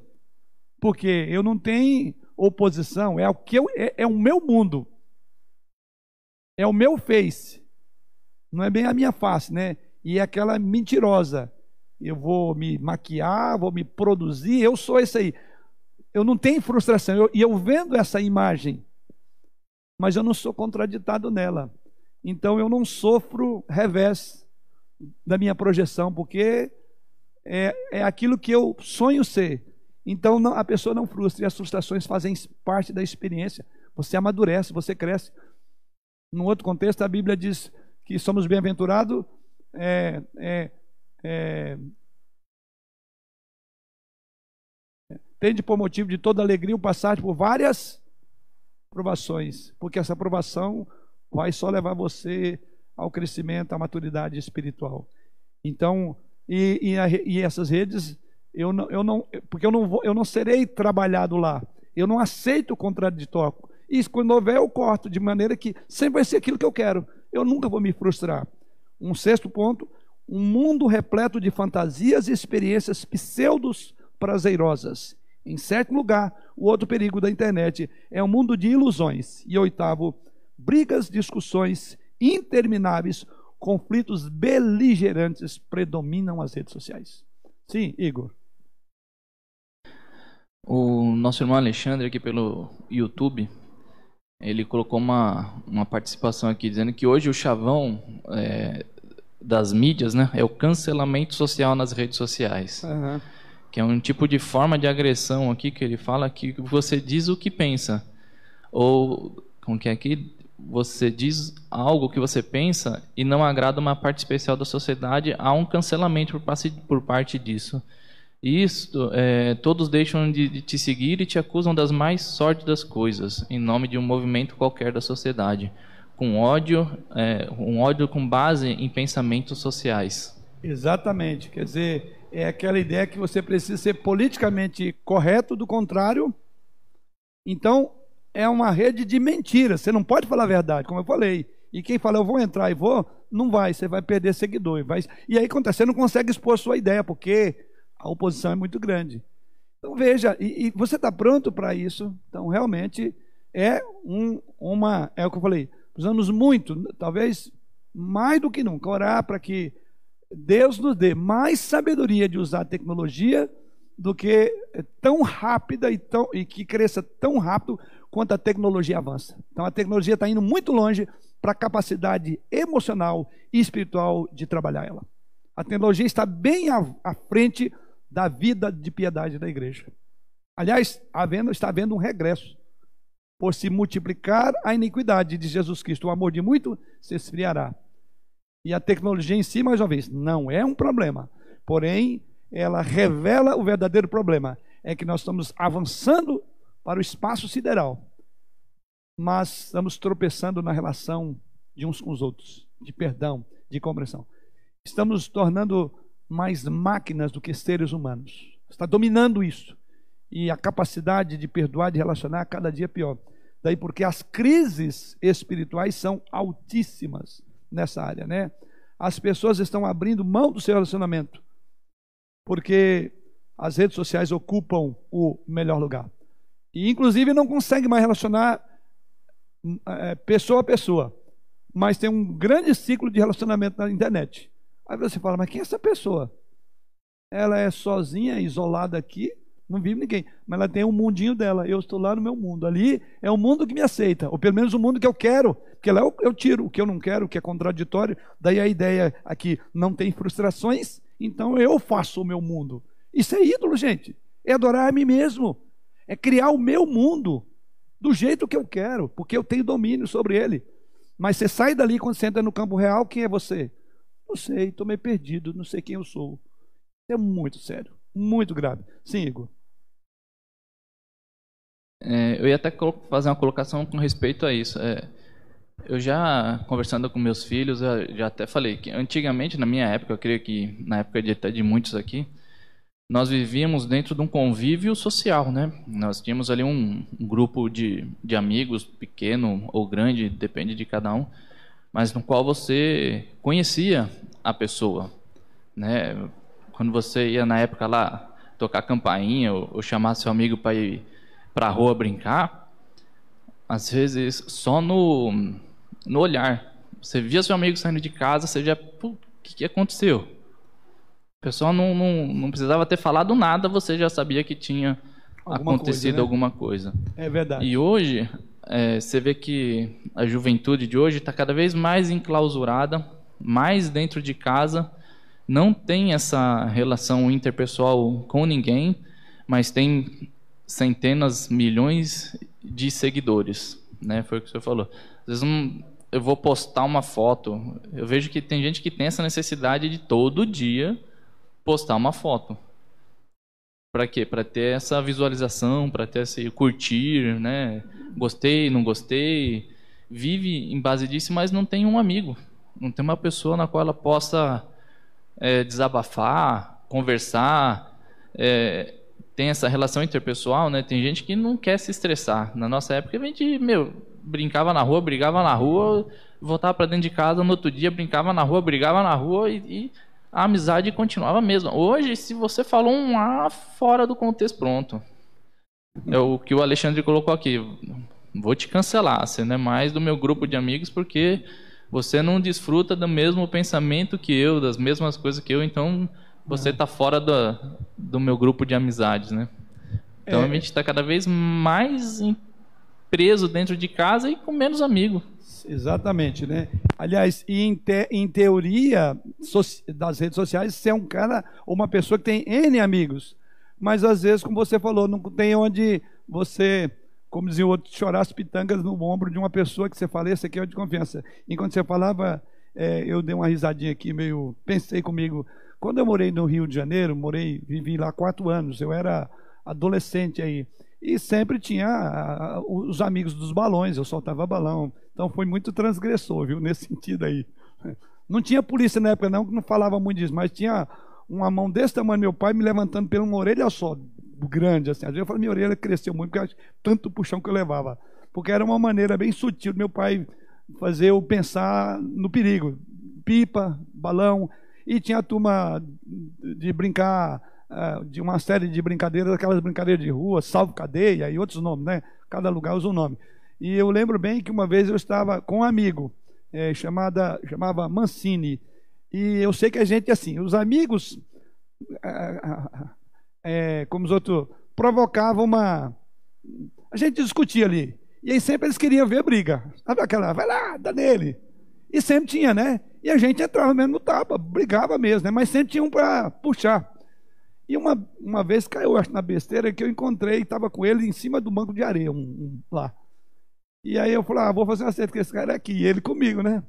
Porque eu não tenho oposição, é o que eu, é, é o meu mundo. É o meu face. Não é bem a minha face, né? E é aquela mentirosa. Eu vou me maquiar, vou me produzir, eu sou esse aí. Eu não tenho frustração. Eu, e eu vendo essa imagem, mas eu não sou contraditado nela. Então eu não sofro revés da minha projeção, porque é, é aquilo que eu sonho ser. Então não, a pessoa não frustra, e as frustrações fazem parte da experiência. Você amadurece, você cresce. Num outro contexto, a Bíblia diz que somos bem-aventurados. É, é, é, tende por motivo de toda alegria o passar por várias provações, porque essa provação vai só levar você ao crescimento, à maturidade espiritual. Então, e, e, a, e essas redes, eu não, eu não, porque eu não, vou, eu não serei trabalhado lá. Eu não aceito o contraditório. Isso, quando houver, eu corto, de maneira que sempre vai ser aquilo que eu quero. eu nunca vou me frustrar. Um sexto ponto, um mundo repleto de fantasias e experiências pseudos prazerosas. Em sétimo lugar, o outro perigo da internet é um mundo de ilusões. E oitavo, brigas, discussões intermináveis, conflitos beligerantes predominam as redes sociais. Sim, Igor. O nosso irmão Alexandre aqui pelo YouTube, ele colocou uma, uma participação aqui dizendo que hoje o chavão é, das mídias né, é o cancelamento social nas redes sociais. Uhum. Que é um tipo de forma de agressão aqui que ele fala que você diz o que pensa. Ou, como que é aqui? Você diz algo que você pensa e não agrada uma parte especial da sociedade, há um cancelamento por parte, disso. Isto, é, todos deixam de, de, te seguir e te acusam das mais sórdidas coisas, em nome de um movimento qualquer da sociedade, com ódio, é, um ódio com base em pensamentos sociais. Exatamente, quer dizer, é aquela ideia que você precisa ser politicamente correto, do contrário, então é uma rede de mentiras, você não pode falar a verdade, como eu falei. E quem fala, eu vou entrar e vou, não vai, você vai perder seguidor. Vai... E aí acontece, você não consegue expor sua ideia, porque a oposição é muito grande. Então veja, e, e você está pronto para isso? Então realmente é um, uma, é o que eu falei, precisamos muito, talvez mais do que nunca, orar para que Deus nos dê mais sabedoria de usar a tecnologia do que tão rápida e, tão, e que cresça tão rápido quanto a tecnologia avança. Então a tecnologia está indo muito longe para a capacidade emocional e espiritual de trabalhar ela. A tecnologia está bem à, à frente da vida de piedade da igreja. Aliás, havendo, está havendo um regresso. Por se multiplicar a iniquidade de Jesus Cristo, o amor de muito se esfriará. E a tecnologia em si, mais uma vez, não é um problema. Porém, ela revela o verdadeiro problema. É que nós estamos avançando para o espaço sideral, mas estamos tropeçando na relação de uns com os outros, de perdão, de compreensão. Estamos tornando mais máquinas do que seres humanos. Está dominando isso. E a capacidade de perdoar, de relacionar, cada dia pior. Daí porque as crises espirituais são altíssimas nessa área, né? As pessoas estão abrindo mão do seu relacionamento. Porque as redes sociais ocupam o melhor lugar. E inclusive não consegue mais relacionar é, pessoa a pessoa. Mas tem um grande ciclo de relacionamento na internet. Aí você fala, mas quem é essa pessoa? Ela é sozinha, isolada aqui, não vive ninguém, mas ela tem um mundinho dela. Eu estou lá no meu mundo. Ali é o mundo que me aceita, ou pelo menos o mundo que eu quero, porque lá eu, eu tiro o que eu não quero, o que é contraditório. Daí a ideia aqui não tem frustrações, então eu faço o meu mundo. Isso é ídolo, gente. É adorar a mim mesmo. É criar o meu mundo do jeito que eu quero, porque eu tenho domínio sobre ele. Mas você sai dali quando você entra no campo real, quem é você? Não sei, estou meio perdido, não sei quem eu sou. É muito sério, muito grave. Sim, Igor. É, eu ia até fazer uma colocação com respeito a isso. É, eu já, conversando com meus filhos, já até falei que antigamente, na minha época, eu creio que na época de, até de muitos aqui, nós vivíamos dentro de um convívio social, né? Nós tínhamos ali um, grupo de, de amigos, pequeno ou grande, depende de cada um, mas no qual você conhecia a pessoa, né? Quando você ia na época lá tocar campainha ou, ou chamar seu amigo para ir para a rua brincar, às vezes só no no olhar, você via seu amigo saindo de casa, você já, o que, que aconteceu? O pessoal não, não, não precisava ter falado nada, você já sabia que tinha alguma acontecido coisa, né? alguma coisa. É verdade. E hoje é, você vê que a juventude de hoje está cada vez mais enclausurada, mais dentro de casa, não tem essa relação interpessoal com ninguém, mas tem centenas, milhões de seguidores, né? Foi o que você falou. Às vezes não, eu vou postar uma foto, eu vejo que tem gente que tem essa necessidade de todo dia postar uma foto. Para quê? Para ter essa visualização, para ter esse curtir, né? Gostei, não gostei. Vive em base disso, mas não tem um amigo. Não tem uma pessoa na qual ela possa é, desabafar, conversar. É, tem essa relação interpessoal, né? Tem gente que não quer se estressar. Na nossa época, a gente, meu, brincava na rua, brigava na rua, voltava para dentro de casa no outro dia, brincava na rua, brigava na rua e, e a amizade continuava a mesma. Hoje, se você falou um A fora do contexto, pronto. É o que o Alexandre colocou aqui. Vou te cancelar, você não é mais do meu grupo de amigos porque você não desfruta do mesmo pensamento que eu, das mesmas coisas que eu, então você está fora do, do meu grupo de amizades, né? Então é. a gente está cada vez mais preso dentro de casa e com menos amigo. Exatamente, né? Aliás, em, te, em teoria das redes sociais, você é um cara ou uma pessoa que tem N amigos, mas às vezes, como você falou, não tem onde você, como dizia o outro, chorar as pitangas no ombro de uma pessoa que você fala, esse aqui é de confiança. Enquanto você falava, é, eu dei uma risadinha aqui, meio, pensei comigo, quando eu morei no Rio de Janeiro, morei, vivi lá quatro anos, eu era adolescente aí, e sempre tinha os amigos dos balões, eu soltava balão, então foi muito transgressor, viu, nesse sentido aí. Não tinha polícia na época não, que não falava muito disso, mas tinha uma mão desse tamanho, meu pai me levantando pela uma orelha só, grande assim. Às vezes eu falo, minha orelha cresceu muito, porque tanto puxão que eu levava. Porque era uma maneira bem sutil do meu pai fazer eu pensar no perigo. Pipa, balão, e tinha a turma de brincar, uh, de uma série de brincadeiras, aquelas brincadeiras de rua, salvo cadeia e outros nomes, né? Cada lugar usa um nome. E eu lembro bem que uma vez eu estava com um amigo, é, chamada, chamava Mancini, e eu sei que a gente, assim, os amigos, é, como os outros, provocavam uma. A gente discutia ali. E aí sempre eles queriam ver briga. Sabe aquela, vai lá, dá nele. E sempre tinha, né? E a gente entrava mesmo no tapa, brigava mesmo, né? Mas sempre tinha um para puxar. E uma, uma vez caiu, acho, na besteira, que eu encontrei, estava com ele em cima do banco de areia, um, um, lá. E aí eu falei, ah, vou fazer uma certa com esse cara aqui, e ele comigo, né?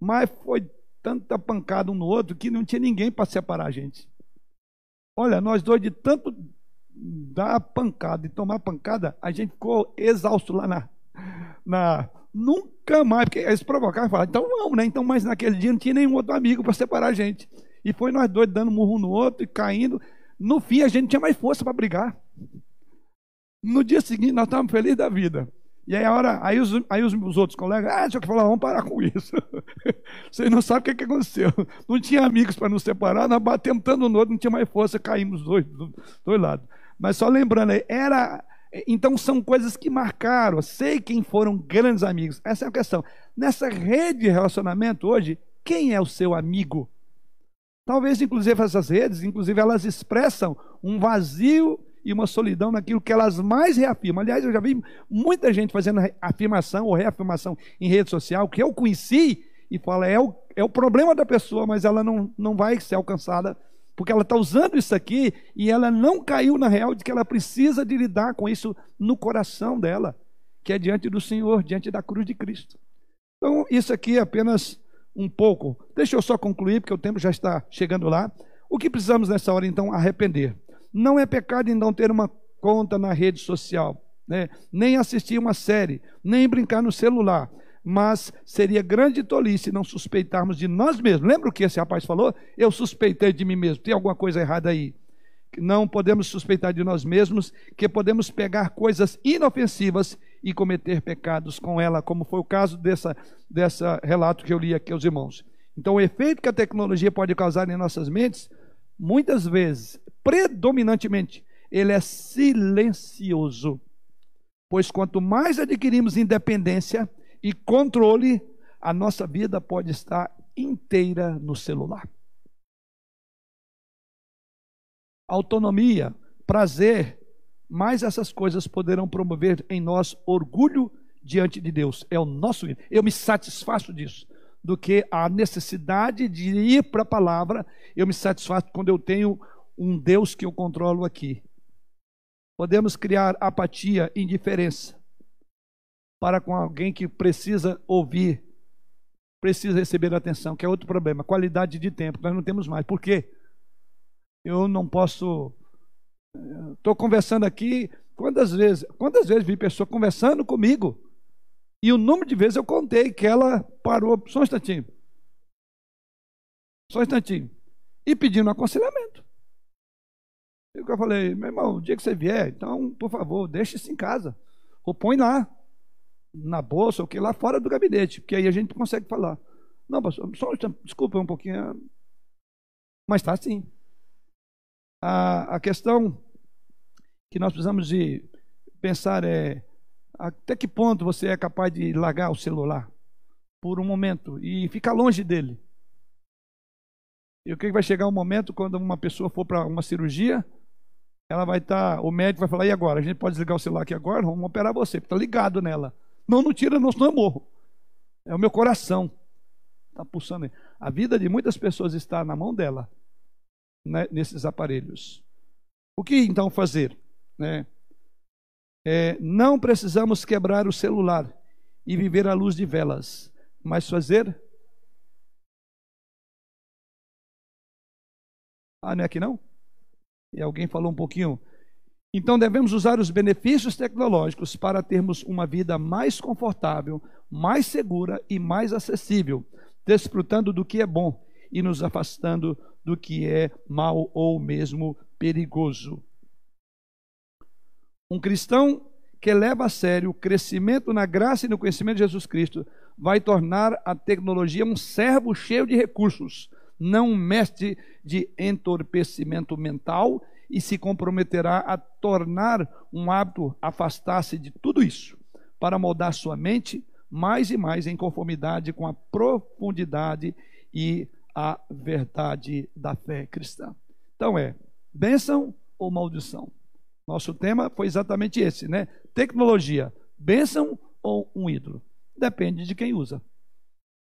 Mas foi tanta pancada um no outro que não tinha ninguém para separar a gente. Olha, nós dois, de tanto dar pancada e tomar pancada, a gente ficou exausto lá na, na, Nunca mais, porque eles provocavam e falavam, então vamos, né? Então, mas naquele dia não tinha nenhum outro amigo para separar a gente. E foi nós dois dando murro no outro e caindo. No fim, a gente não tinha mais força para brigar. No dia seguinte, nós estávamos felizes da vida. E aí, a hora, aí, os, aí os, os outros colegas, ah, deixa eu falar, vamos parar com isso. <laughs> Vocês não sabem o que, que aconteceu. Não tinha amigos para nos separar, nós batemos tanto no outro, não tinha mais força, caímos dois, dois lados. Mas só lembrando aí, era então são coisas que marcaram. Sei quem foram grandes amigos. Essa é a questão. Nessa rede de relacionamento hoje, quem é o seu amigo? Talvez, inclusive, essas redes, inclusive, elas expressam um vazio e uma solidão naquilo que elas mais reafirmam. Aliás, eu já vi muita gente fazendo afirmação ou reafirmação em rede social que eu conheci e fala, é o, é o problema da pessoa, mas ela não, não vai ser alcançada porque ela está usando isso aqui e ela não caiu na real de que ela precisa de lidar com isso no coração dela, que é diante do Senhor, diante da cruz de Cristo. Então, isso aqui é apenas um pouco. Deixa eu só concluir, porque o tempo já está chegando lá. O que precisamos nessa hora, então, arrepender. Não é pecado em não ter uma conta na rede social, né? nem assistir uma série, nem brincar no celular mas seria grande tolice não suspeitarmos de nós mesmos. Lembra o que esse rapaz falou? Eu suspeitei de mim mesmo. Tem alguma coisa errada aí? Não podemos suspeitar de nós mesmos que podemos pegar coisas inofensivas e cometer pecados com ela, como foi o caso dessa, dessa relato que eu li aqui aos irmãos. Então, o efeito que a tecnologia pode causar em nossas mentes, muitas vezes, predominantemente, ele é silencioso. Pois quanto mais adquirimos independência, e controle, a nossa vida pode estar inteira no celular. Autonomia, prazer, mais essas coisas poderão promover em nós orgulho diante de Deus. É o nosso. Eu me satisfaço disso. Do que a necessidade de ir para a palavra, eu me satisfaço quando eu tenho um Deus que eu controlo aqui. Podemos criar apatia, indiferença para com alguém que precisa ouvir, precisa receber atenção, que é outro problema, qualidade de tempo, nós não temos mais. Por quê? Eu não posso. Estou eh, conversando aqui, quantas vezes, quantas vezes vi pessoa conversando comigo, e o número de vezes eu contei que ela parou, só um instantinho. Só um instantinho. E pedindo aconselhamento. Eu falei, meu irmão, o dia que você vier, então, por favor, deixe isso em casa. Ou põe lá. na bolsa, ou que lá fora do gabinete, porque aí a gente consegue falar. Não, pastor, só, desculpa um pouquinho. Mas está assim. A, a questão que nós precisamos de pensar é até que ponto você é capaz de largar o celular por um momento e ficar longe dele. Eu creio que vai chegar um momento quando uma pessoa for para uma cirurgia, ela vai estar, tá, o médico vai falar, e agora? A gente pode desligar o celular aqui agora? Vamos operar você, porque está ligado nela. Não, não tira, não, senão eu morro. É o meu coração. Está pulsando. A vida de muitas pessoas está na mão dela, né, nesses aparelhos. O que então fazer? Né? É, não precisamos quebrar o celular e viver à luz de velas, mas fazer. Ah, não é aqui não? E alguém falou um pouquinho. Então devemos usar os benefícios tecnológicos para termos uma vida mais confortável, mais segura e mais acessível, desfrutando do que é bom e nos afastando do que é mal ou mesmo perigoso. Um cristão que leva a sério o crescimento na graça e no conhecimento de Jesus Cristo vai tornar a tecnologia um servo cheio de recursos, não mestre de entorpecimento mental e se comprometerá a tornar um hábito afastar-se de tudo isso, para moldar sua mente mais e mais em conformidade com a profundidade e a verdade da fé cristã. Então é bênção ou maldição? Nosso tema foi exatamente esse, né? Tecnologia, bênção ou um ídolo? Depende de quem usa.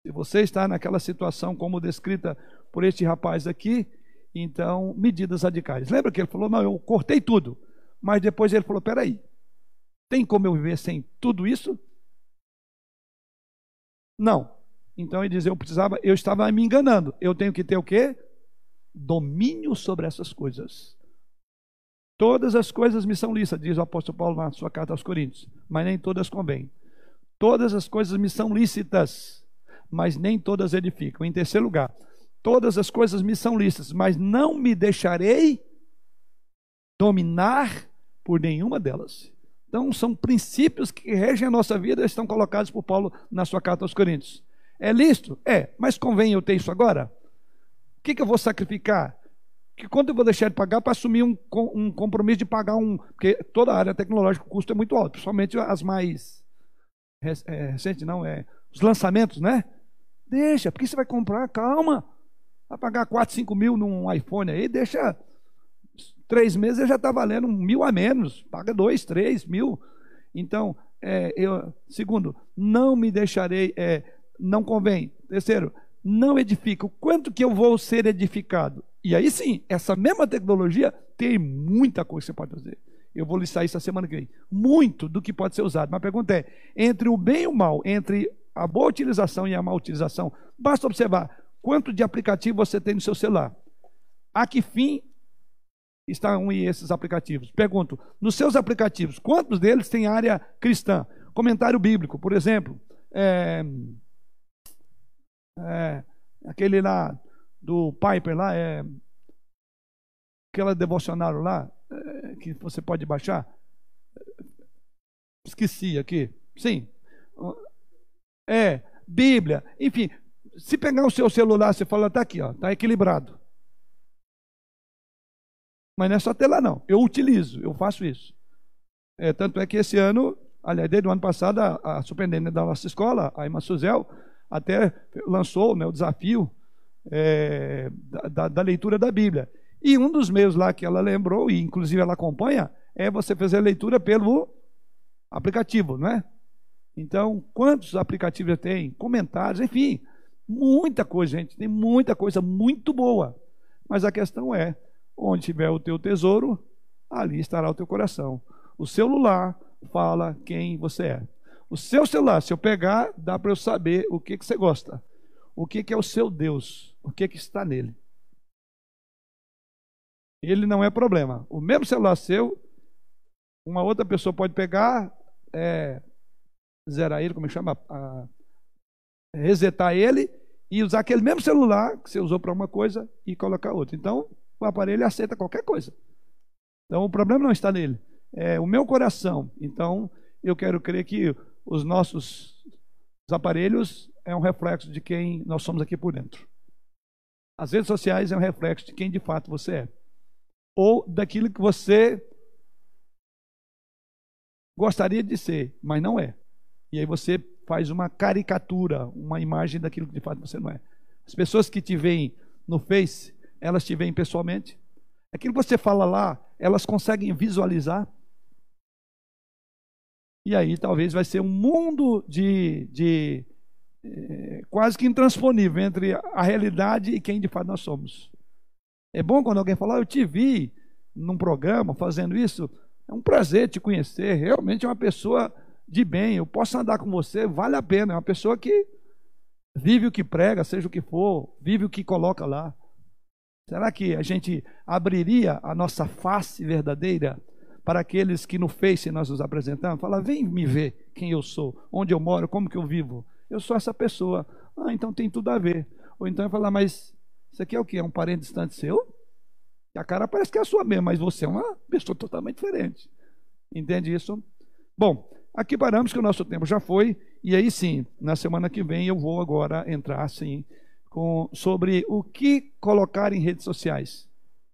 Se você está naquela situação como descrita por este rapaz aqui, então medidas radicais. Lembra que ele falou: não, eu cortei tudo. Mas depois ele falou: peraí, tem como eu viver sem tudo isso? Não. Então ele diz: eu precisava, eu estava me enganando. Eu tenho que ter o quê? Domínio sobre essas coisas. Todas as coisas me são lícitas, diz o apóstolo Paulo na sua carta aos Coríntios, mas nem todas convêm. Todas as coisas me são lícitas, mas nem todas edificam. Em terceiro lugar, todas as coisas me são lícitas, mas não me deixarei dominar por nenhuma delas. Então, são princípios que regem a nossa vida, estão colocados por Paulo na sua carta aos Coríntios. É lícito? É, mas convém eu ter isso agora? O que, que eu vou sacrificar? que quanto eu vou deixar de pagar para assumir um, um compromisso de pagar um. Porque toda a área tecnológica o custo é muito alto, principalmente as mais é, recentes, não, é os lançamentos, né? Deixa, porque você vai comprar, calma. Vai pagar 4, 5 mil num iPhone aí, deixa três meses já está valendo um mil a menos, paga dois, três mil. Então, é, eu, segundo, não me deixarei, é, não convém. Terceiro, não edifico. Quanto que eu vou ser edificado? E aí sim, essa mesma tecnologia tem muita coisa que você pode fazer. Eu vou listar isso a semana que vem. Muito do que pode ser usado. Mas a pergunta é: entre o bem e o mal, entre a boa utilização e a má utilização, basta observar quanto de aplicativo você tem no seu celular. A que fim estão esses aplicativos? Pergunto: nos seus aplicativos, quantos deles têm área cristã? Comentário bíblico, por exemplo. É, é, aquele lá do Piper lá, é aquela devocional lá, é, que você pode baixar. Esqueci aqui. Sim. É, Bíblia, enfim. Se pegar o seu celular, você fala, tá aqui, ó, tá equilibrado. Mas não é só ter lá, não. Eu utilizo, eu faço isso. É, tanto é que esse ano, aliás, desde o ano passado, a, a superintendente da nossa escola, a Irmã Suzel, até lançou né, o desafio é, da, da, leitura da Bíblia. E um dos meios lá que ela lembrou, e inclusive ela acompanha, é você fazer a leitura pelo aplicativo, não é? Então, quantos aplicativos tem? Comentários, enfim, muita coisa, gente. Tem muita coisa muito boa. Mas a questão é: onde tiver o teu tesouro, ali estará o teu coração. O celular fala quem você é. O seu celular, se eu pegar, dá para eu saber o que, que você gosta. O que, que é o seu Deus. O que, que está nele. Ele não é problema. O mesmo celular seu, uma outra pessoa pode pegar, é, zerar ele, como é chama? A, resetar ele e usar aquele mesmo celular que você usou para uma coisa e colocar outro. Então, o aparelho aceita qualquer coisa. Então, o problema não está nele. É o meu coração. Então, eu quero crer que os nossos os aparelhos é um reflexo de quem nós somos aqui por dentro. As redes sociais é um reflexo de quem de fato você é. Ou daquilo que você gostaria de ser, mas não é. E aí você faz uma caricatura, uma imagem daquilo que de fato você não é. As pessoas que te veem no Face, elas te veem pessoalmente. Aquilo que você fala lá, elas conseguem visualizar. E aí talvez vai ser um mundo de, de é, quase que intransponível entre a realidade e quem de fato nós somos. É bom quando alguém fala, ah, eu te vi num programa fazendo isso. É um prazer te conhecer. Realmente é uma pessoa de bem. Eu posso andar com você, vale a pena. É uma pessoa que vive o que prega, seja o que for, vive o que coloca lá. Será que a gente abriria a nossa face verdadeira para aqueles que no Face nós nos apresentamos? Fala, vem me ver quem eu sou, onde eu moro, como que eu vivo. Eu sou essa pessoa. Ah, então tem tudo a ver. Ou então eu falar, mas isso aqui é o que? É um parente distante seu? A cara parece que é a sua mesmo, mas você é uma pessoa totalmente diferente. Entende isso? Bom, aqui paramos que o nosso tempo já foi. E aí sim, na semana que vem eu vou agora entrar assim com, sobre o que colocar em redes sociais.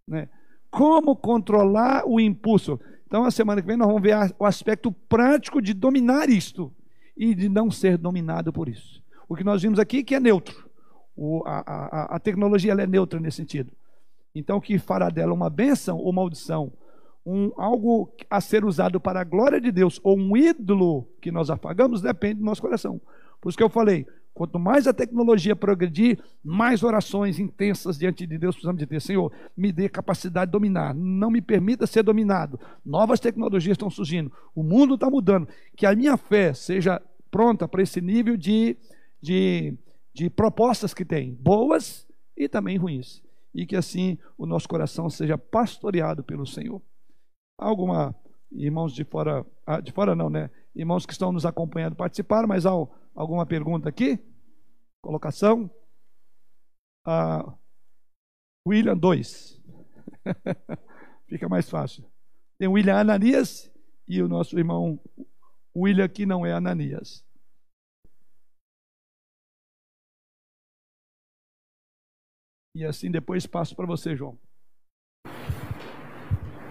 Né? Como controlar o impulso. Então, a semana que vem nós vamos ver o aspecto prático de dominar isto e de não ser dominado por isso. O que nós vimos aqui que é neutro. O, a, a, a, tecnologia é neutra nesse sentido. Então, o que fará dela uma bênção ou maldição, um, algo a ser usado para a glória de Deus ou um ídolo que nós afagamos, depende do nosso coração. Por isso que eu falei, quanto mais a tecnologia progredir, mais orações intensas diante de Deus precisamos de ter. Senhor, me dê capacidade de dominar, não me permita ser dominado. Novas tecnologias estão surgindo, o mundo está mudando. Que a minha fé seja pronta para esse nível de, de, de propostas que tem, boas e também ruins e que assim o nosso coração seja pastoreado pelo Senhor. Alguma irmãos de fora, ah, de fora não, né? Irmãos que estão nos acompanhando participaram, mas há alguma pergunta aqui? Colocação? Ah, William 2. <laughs> Fica mais fácil. Tem William Ananias e o nosso irmão William que não é Ananias. E assim depois passo para você, João.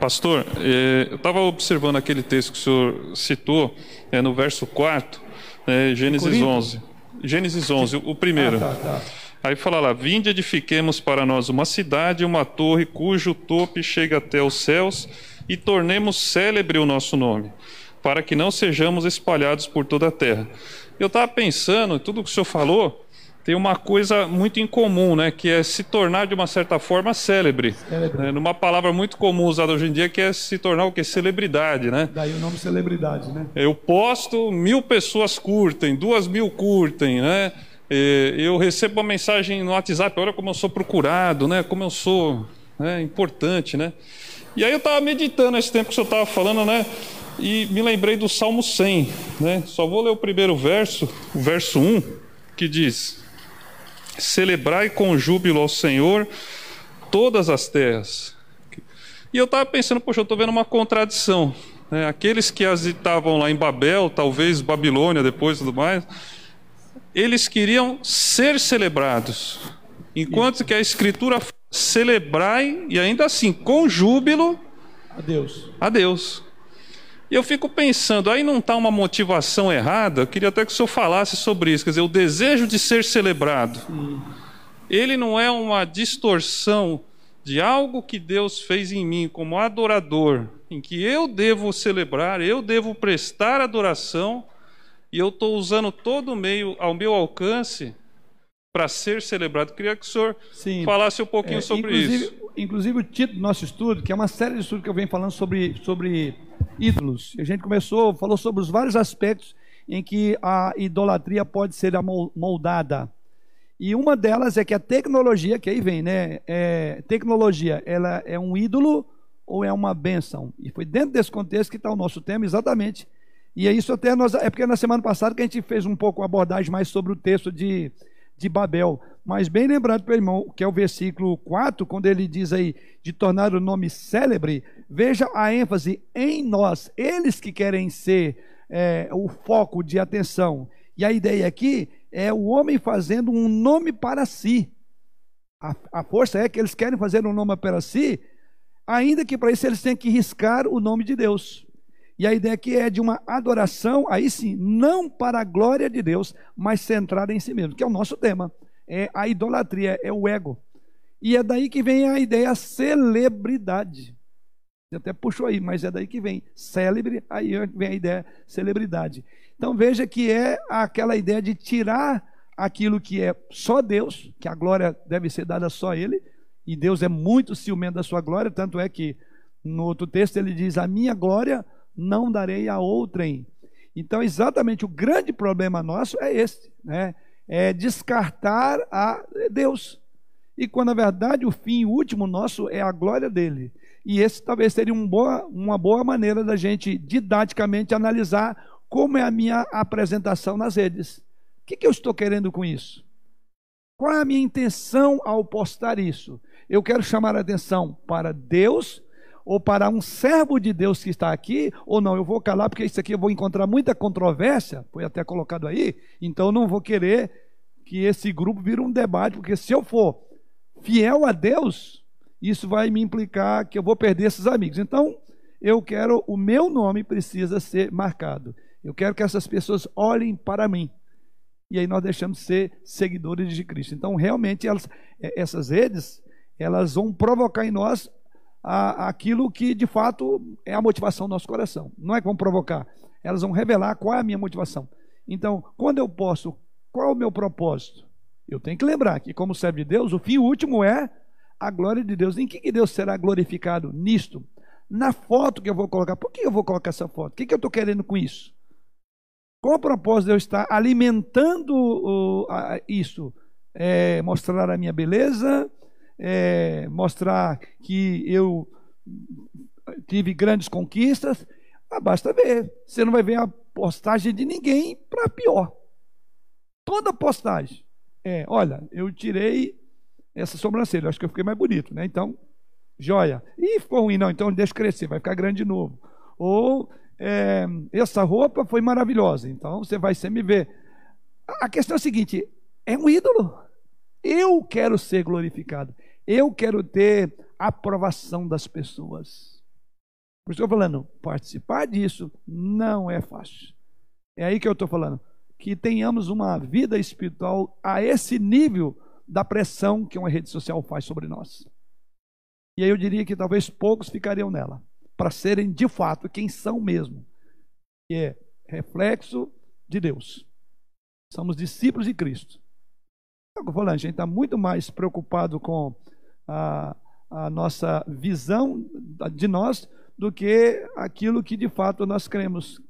Pastor, eh, eu estava observando aquele texto que o senhor citou, é, no verso 4, é, Gênesis 11. Gênesis 11, o primeiro. Ah, tá, tá. Aí fala lá: Vinde edifiquemos para nós uma cidade, uma torre cujo tope chega até os céus, e tornemos célebre o nosso nome, para que não sejamos espalhados por toda a terra. Eu estava pensando, tudo que o senhor falou, tem uma coisa muito incomum, né? Que é se tornar de uma certa forma célebre. célebre. Né? Numa palavra muito comum usada hoje em dia, que é se tornar o que? Celebridade, né? Daí o nome celebridade, né? Eu posto, mil pessoas curtem, duas mil curtem, né? Eu recebo uma mensagem no WhatsApp, olha como eu sou procurado, né? Como eu sou né? importante, né? E aí eu estava meditando esse tempo que o senhor estava falando, né? E me lembrei do Salmo 100, né? Só vou ler o primeiro verso, o verso 1, que diz... Celebrai com júbilo ao Senhor todas as terras. E eu estava pensando, poxa, eu estou vendo uma contradição. Né? Aqueles que estavam lá em Babel, talvez Babilônia depois e tudo mais, eles queriam ser celebrados. Enquanto que a Escritura celebrai, e ainda assim, com júbilo, a Deus. A Deus. E eu fico pensando, aí não está uma motivação errada? Eu queria até que o senhor falasse sobre isso. Quer dizer, o desejo de ser celebrado. Ele não é uma distorção de algo que Deus fez em mim como adorador, em que eu devo celebrar, eu devo prestar adoração, e eu estou usando todo o meio ao meu alcance para ser celebrado. Eu queria que o senhor Sim. falasse um pouquinho é, sobre isso. Inclusive, o título do nosso estudo, que é uma série de estudos que eu venho falando sobre, sobre ídolos. A gente começou, falou sobre os vários aspectos em que a idolatria pode ser moldada. E uma delas é que a tecnologia, que aí vem, né? É, tecnologia, ela é um ídolo ou é uma bênção? E foi dentro desse contexto que está o nosso tema, exatamente. E é isso até nós, é porque na semana passada que a gente fez um pouco abordagem mais sobre o texto de, de Babel. Mas bem lembrado pelo irmão, que é o versículo 4, quando ele diz aí de tornar o nome célebre, veja a ênfase em nós, eles que querem ser é, o foco de atenção. E a ideia aqui é o homem fazendo um nome para si. A, a força é que eles querem fazer um nome para si, ainda que para isso eles tenham que riscar o nome de Deus. E a ideia aqui é de uma adoração, aí sim, não para a glória de Deus, mas centrada em si mesmo, que é o nosso tema. É a idolatria, é o ego. E é daí que vem a ideia celebridade. Você até puxou aí, mas é daí que vem. Célebre, aí vem a ideia celebridade. Então veja que é aquela ideia de tirar aquilo que é só Deus, que a glória deve ser dada só a Ele, e Deus é muito ciumento da sua glória, tanto é que no outro texto ele diz: A minha glória não darei a outrem. Então, exatamente o grande problema nosso é esse, né? É descartar a Deus. E quando na verdade o fim último nosso é a glória dele. E esse talvez seria um boa, uma boa maneira da gente didaticamente analisar como é a minha apresentação nas redes. O que, que eu estou querendo com isso? Qual é a minha intenção ao postar isso? Eu quero chamar a atenção para Deus ou para um servo de Deus que está aqui, ou não, eu vou calar porque isso aqui eu vou encontrar muita controvérsia, foi até colocado aí, então eu não vou querer que esse grupo vire um debate, porque se eu for fiel a Deus, isso vai me implicar que eu vou perder esses amigos. Então, eu quero, o meu nome precisa ser marcado. Eu quero que essas pessoas olhem para mim. E aí nós deixamos de ser seguidores de Cristo. Então, realmente, elas, é, essas redes, elas vão provocar em nós a, aquilo que, de fato, é a motivação do nosso coração. Não é que vão provocar, elas vão revelar qual é a minha motivação. Então, quando eu posto, qual é o meu propósito? Eu tenho que lembrar que, como servo de Deus, o fim último é a glória de Deus. Em que, que Deus será glorificado? Nisto. Na foto que eu vou colocar. Por que eu vou colocar essa foto? O que, que eu estou querendo com isso? Qual o propósito de eu estar alimentando uh, isso? É mostrar a minha beleza, é mostrar que eu tive grandes conquistas. Ah, basta ver. Você não vai ver a postagem de ninguém para pior. Toda postagem. É, olha, eu tirei essa sobrancelha, acho que eu fiquei mais bonito, né? Então, joia. E ficou ruim, não, então deixa crescer, vai ficar grande de novo. Ou é, essa roupa foi maravilhosa, então você vai sempre ver. A questão é a seguinte: é um ídolo. Eu quero ser glorificado. Eu quero ter aprovação das pessoas. Por isso que eu estou falando, participar disso não é fácil. É aí que eu estou falando. Que tenhamos uma vida espiritual a esse nível da pressão que uma rede social faz sobre nós. E aí eu diria que talvez poucos ficariam nela para serem de fato quem são mesmo, que é reflexo de Deus. Somos discípulos de Cristo. É o que eu falando, a gente está muito mais preocupado com a, a nossa visão de nós do que aquilo que de fato nós cremos.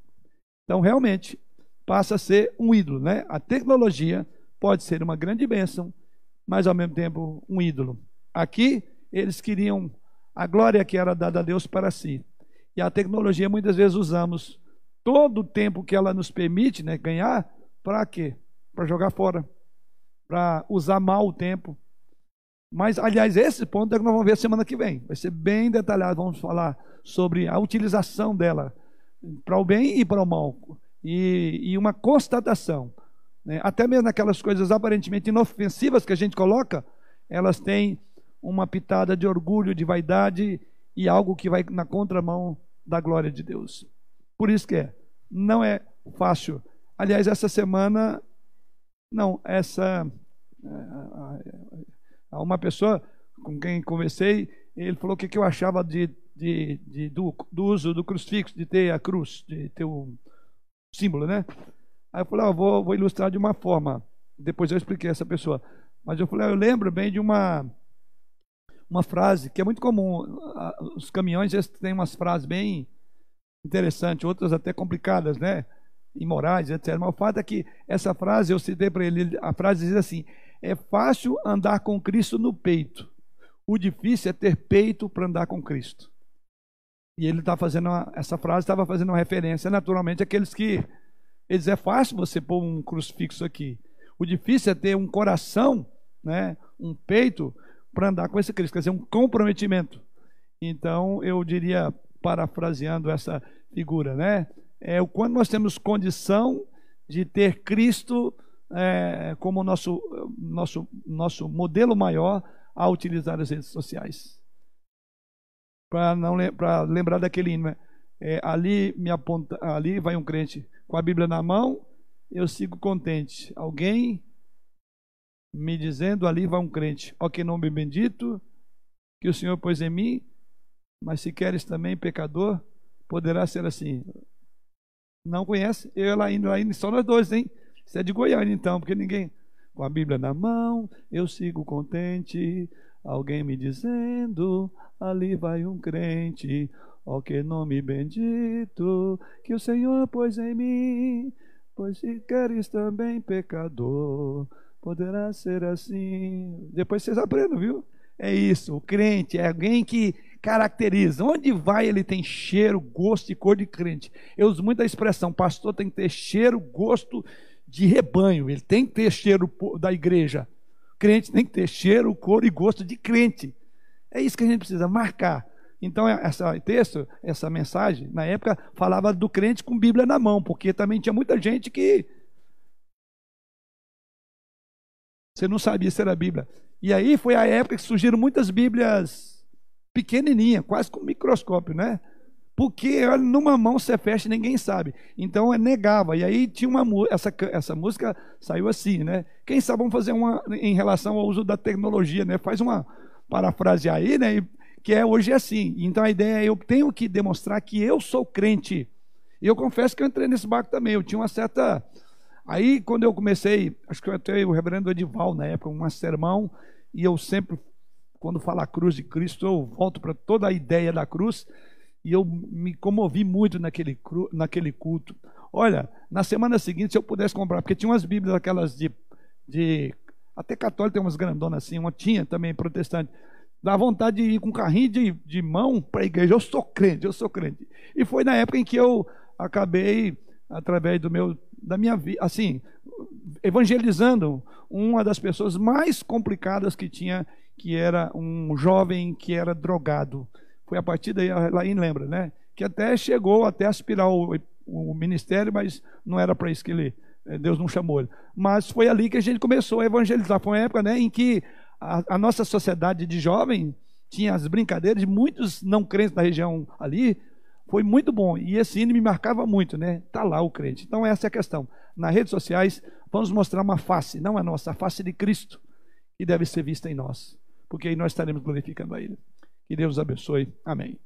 Então, realmente, passa a ser um ídolo. Né? A tecnologia pode ser uma grande bênção, mas ao mesmo tempo um ídolo. Aqui, eles queriam a glória que era dada a Deus para si. E a tecnologia muitas vezes usamos todo o tempo que ela nos permite né, ganhar, para quê? Para jogar fora, para usar mal o tempo. Mas, aliás, esse ponto é que nós vamos ver semana que vem. Vai ser bem detalhado, vamos falar sobre a utilização dela para o bem e para o mal. E, e uma constatação. Né? Até mesmo aquelas coisas aparentemente inofensivas que a gente coloca, elas têm uma pitada de orgulho, de vaidade e algo que vai na contramão da glória de Deus. Por isso que é, não é fácil. Aliás, essa semana, não, essa. Uma pessoa com quem conversei, ele falou o que, que eu achava de, de, de do, do, uso do crucifixo, de ter a cruz, de ter o símbolo, né? Aí eu falei, vou, vou ilustrar de uma forma. Depois eu expliquei essa pessoa. Mas eu falei, eu lembro bem de uma uma frase que é muito comum. Os caminhões eles têm umas frases bem interessantes, outras até complicadas, né? Imorais, etc. Mas o fato é que essa frase, eu citei para ele, a frase diz assim: é fácil andar com Cristo no peito. O difícil é ter peito para andar com Cristo. E ele está fazendo uma, essa frase estava fazendo uma referência, naturalmente, àqueles que eles é fácil você pôr um crucifixo aqui. O difícil é ter um coração, né, um peito para andar com esse Cristo, quer dizer, um comprometimento. Então, eu diria, parafraseando essa figura, né? É quando nós temos condição de ter Cristo é, como nosso, nosso, nosso modelo maior a utilizar as redes sociais. Para não lembrar daquele hino, né? é, ali me aponta, ali vai um crente com a Bíblia na mão, eu sigo contente. Alguém me dizendo ali vai um crente, ó que nome bendito que o Senhor pôs em mim, mas se queres também pecador, poderá ser assim. Não conhece? Eu e Elaine, Elaine, só nós dois, hein? Você é de Goiânia então, porque ninguém. Com a Bíblia na mão, eu sigo contente. Alguém me dizendo, ali vai um crente. Ó que nome bendito que o Senhor pôs em mim. Pois se queres também pecador, poderá ser assim. Depois vocês aprendem, viu? É isso, o crente é alguém que caracteriza. Onde vai, ele tem cheiro, gosto e cor de crente. Eu uso muito a expressão, pastor tem que ter cheiro, gosto de rebanho, ele tem que ter cheiro da igreja. Crente tem que ter cheiro, cor e gosto de crente. É isso que a gente precisa marcar. Então, esse texto, essa mensagem, na época, falava do crente com Bíblia na mão, porque também tinha muita gente que. Você não sabia se era Bíblia. E aí foi a época que surgiram muitas Bíblias pequenininhas, quase com microscópio, né? Porque numa mão você fecha e ninguém sabe. Então é negava. E aí tinha uma essa essa música saiu assim, né? Quem sabe vamos fazer uma em relação ao uso da tecnologia, né? Faz uma parafrase aí, né? Que é hoje é assim. Então a ideia é eu tenho que demonstrar que eu sou crente. E eu confesso que eu entrei nesse barco também. Eu tinha uma certa Aí quando eu comecei, acho que eu até o reverendo Edival na época, um sermão, e eu sempre quando falo a cruz de Cristo, eu volto para toda a ideia da cruz. E eu me comovi muito naquele, naquele culto. Olha, na semana seguinte, se eu pudesse comprar, porque tinha umas Bíblias, aquelas de. de até católico tem umas grandonas assim, uma tinha também protestante. Dá vontade de ir com um carrinho de, de mão para a igreja. Eu sou crente, eu sou crente. E foi na época em que eu acabei, através do meu, da minha vida, assim, evangelizando uma das pessoas mais complicadas que tinha, que era um jovem que era drogado. Foi a partir daí, a Laine lembra, né? Que até chegou até aspirar o, o ministério, mas não era para isso que ele, eh, Deus não chamou ele. Mas foi ali que a gente começou a evangelizar. Foi uma época né, em que a, a nossa sociedade de jovem tinha as brincadeiras de muitos não crentes da região ali. Foi muito bom. E esse hino me marcava muito, né? Tá lá o crente. Então essa é a questão. Nas redes sociais, vamos mostrar uma face, não a nossa, a face de Cristo, que deve ser vista em nós. Porque aí nós estaremos glorificando a Ele. Que Deus abençoe. Amém.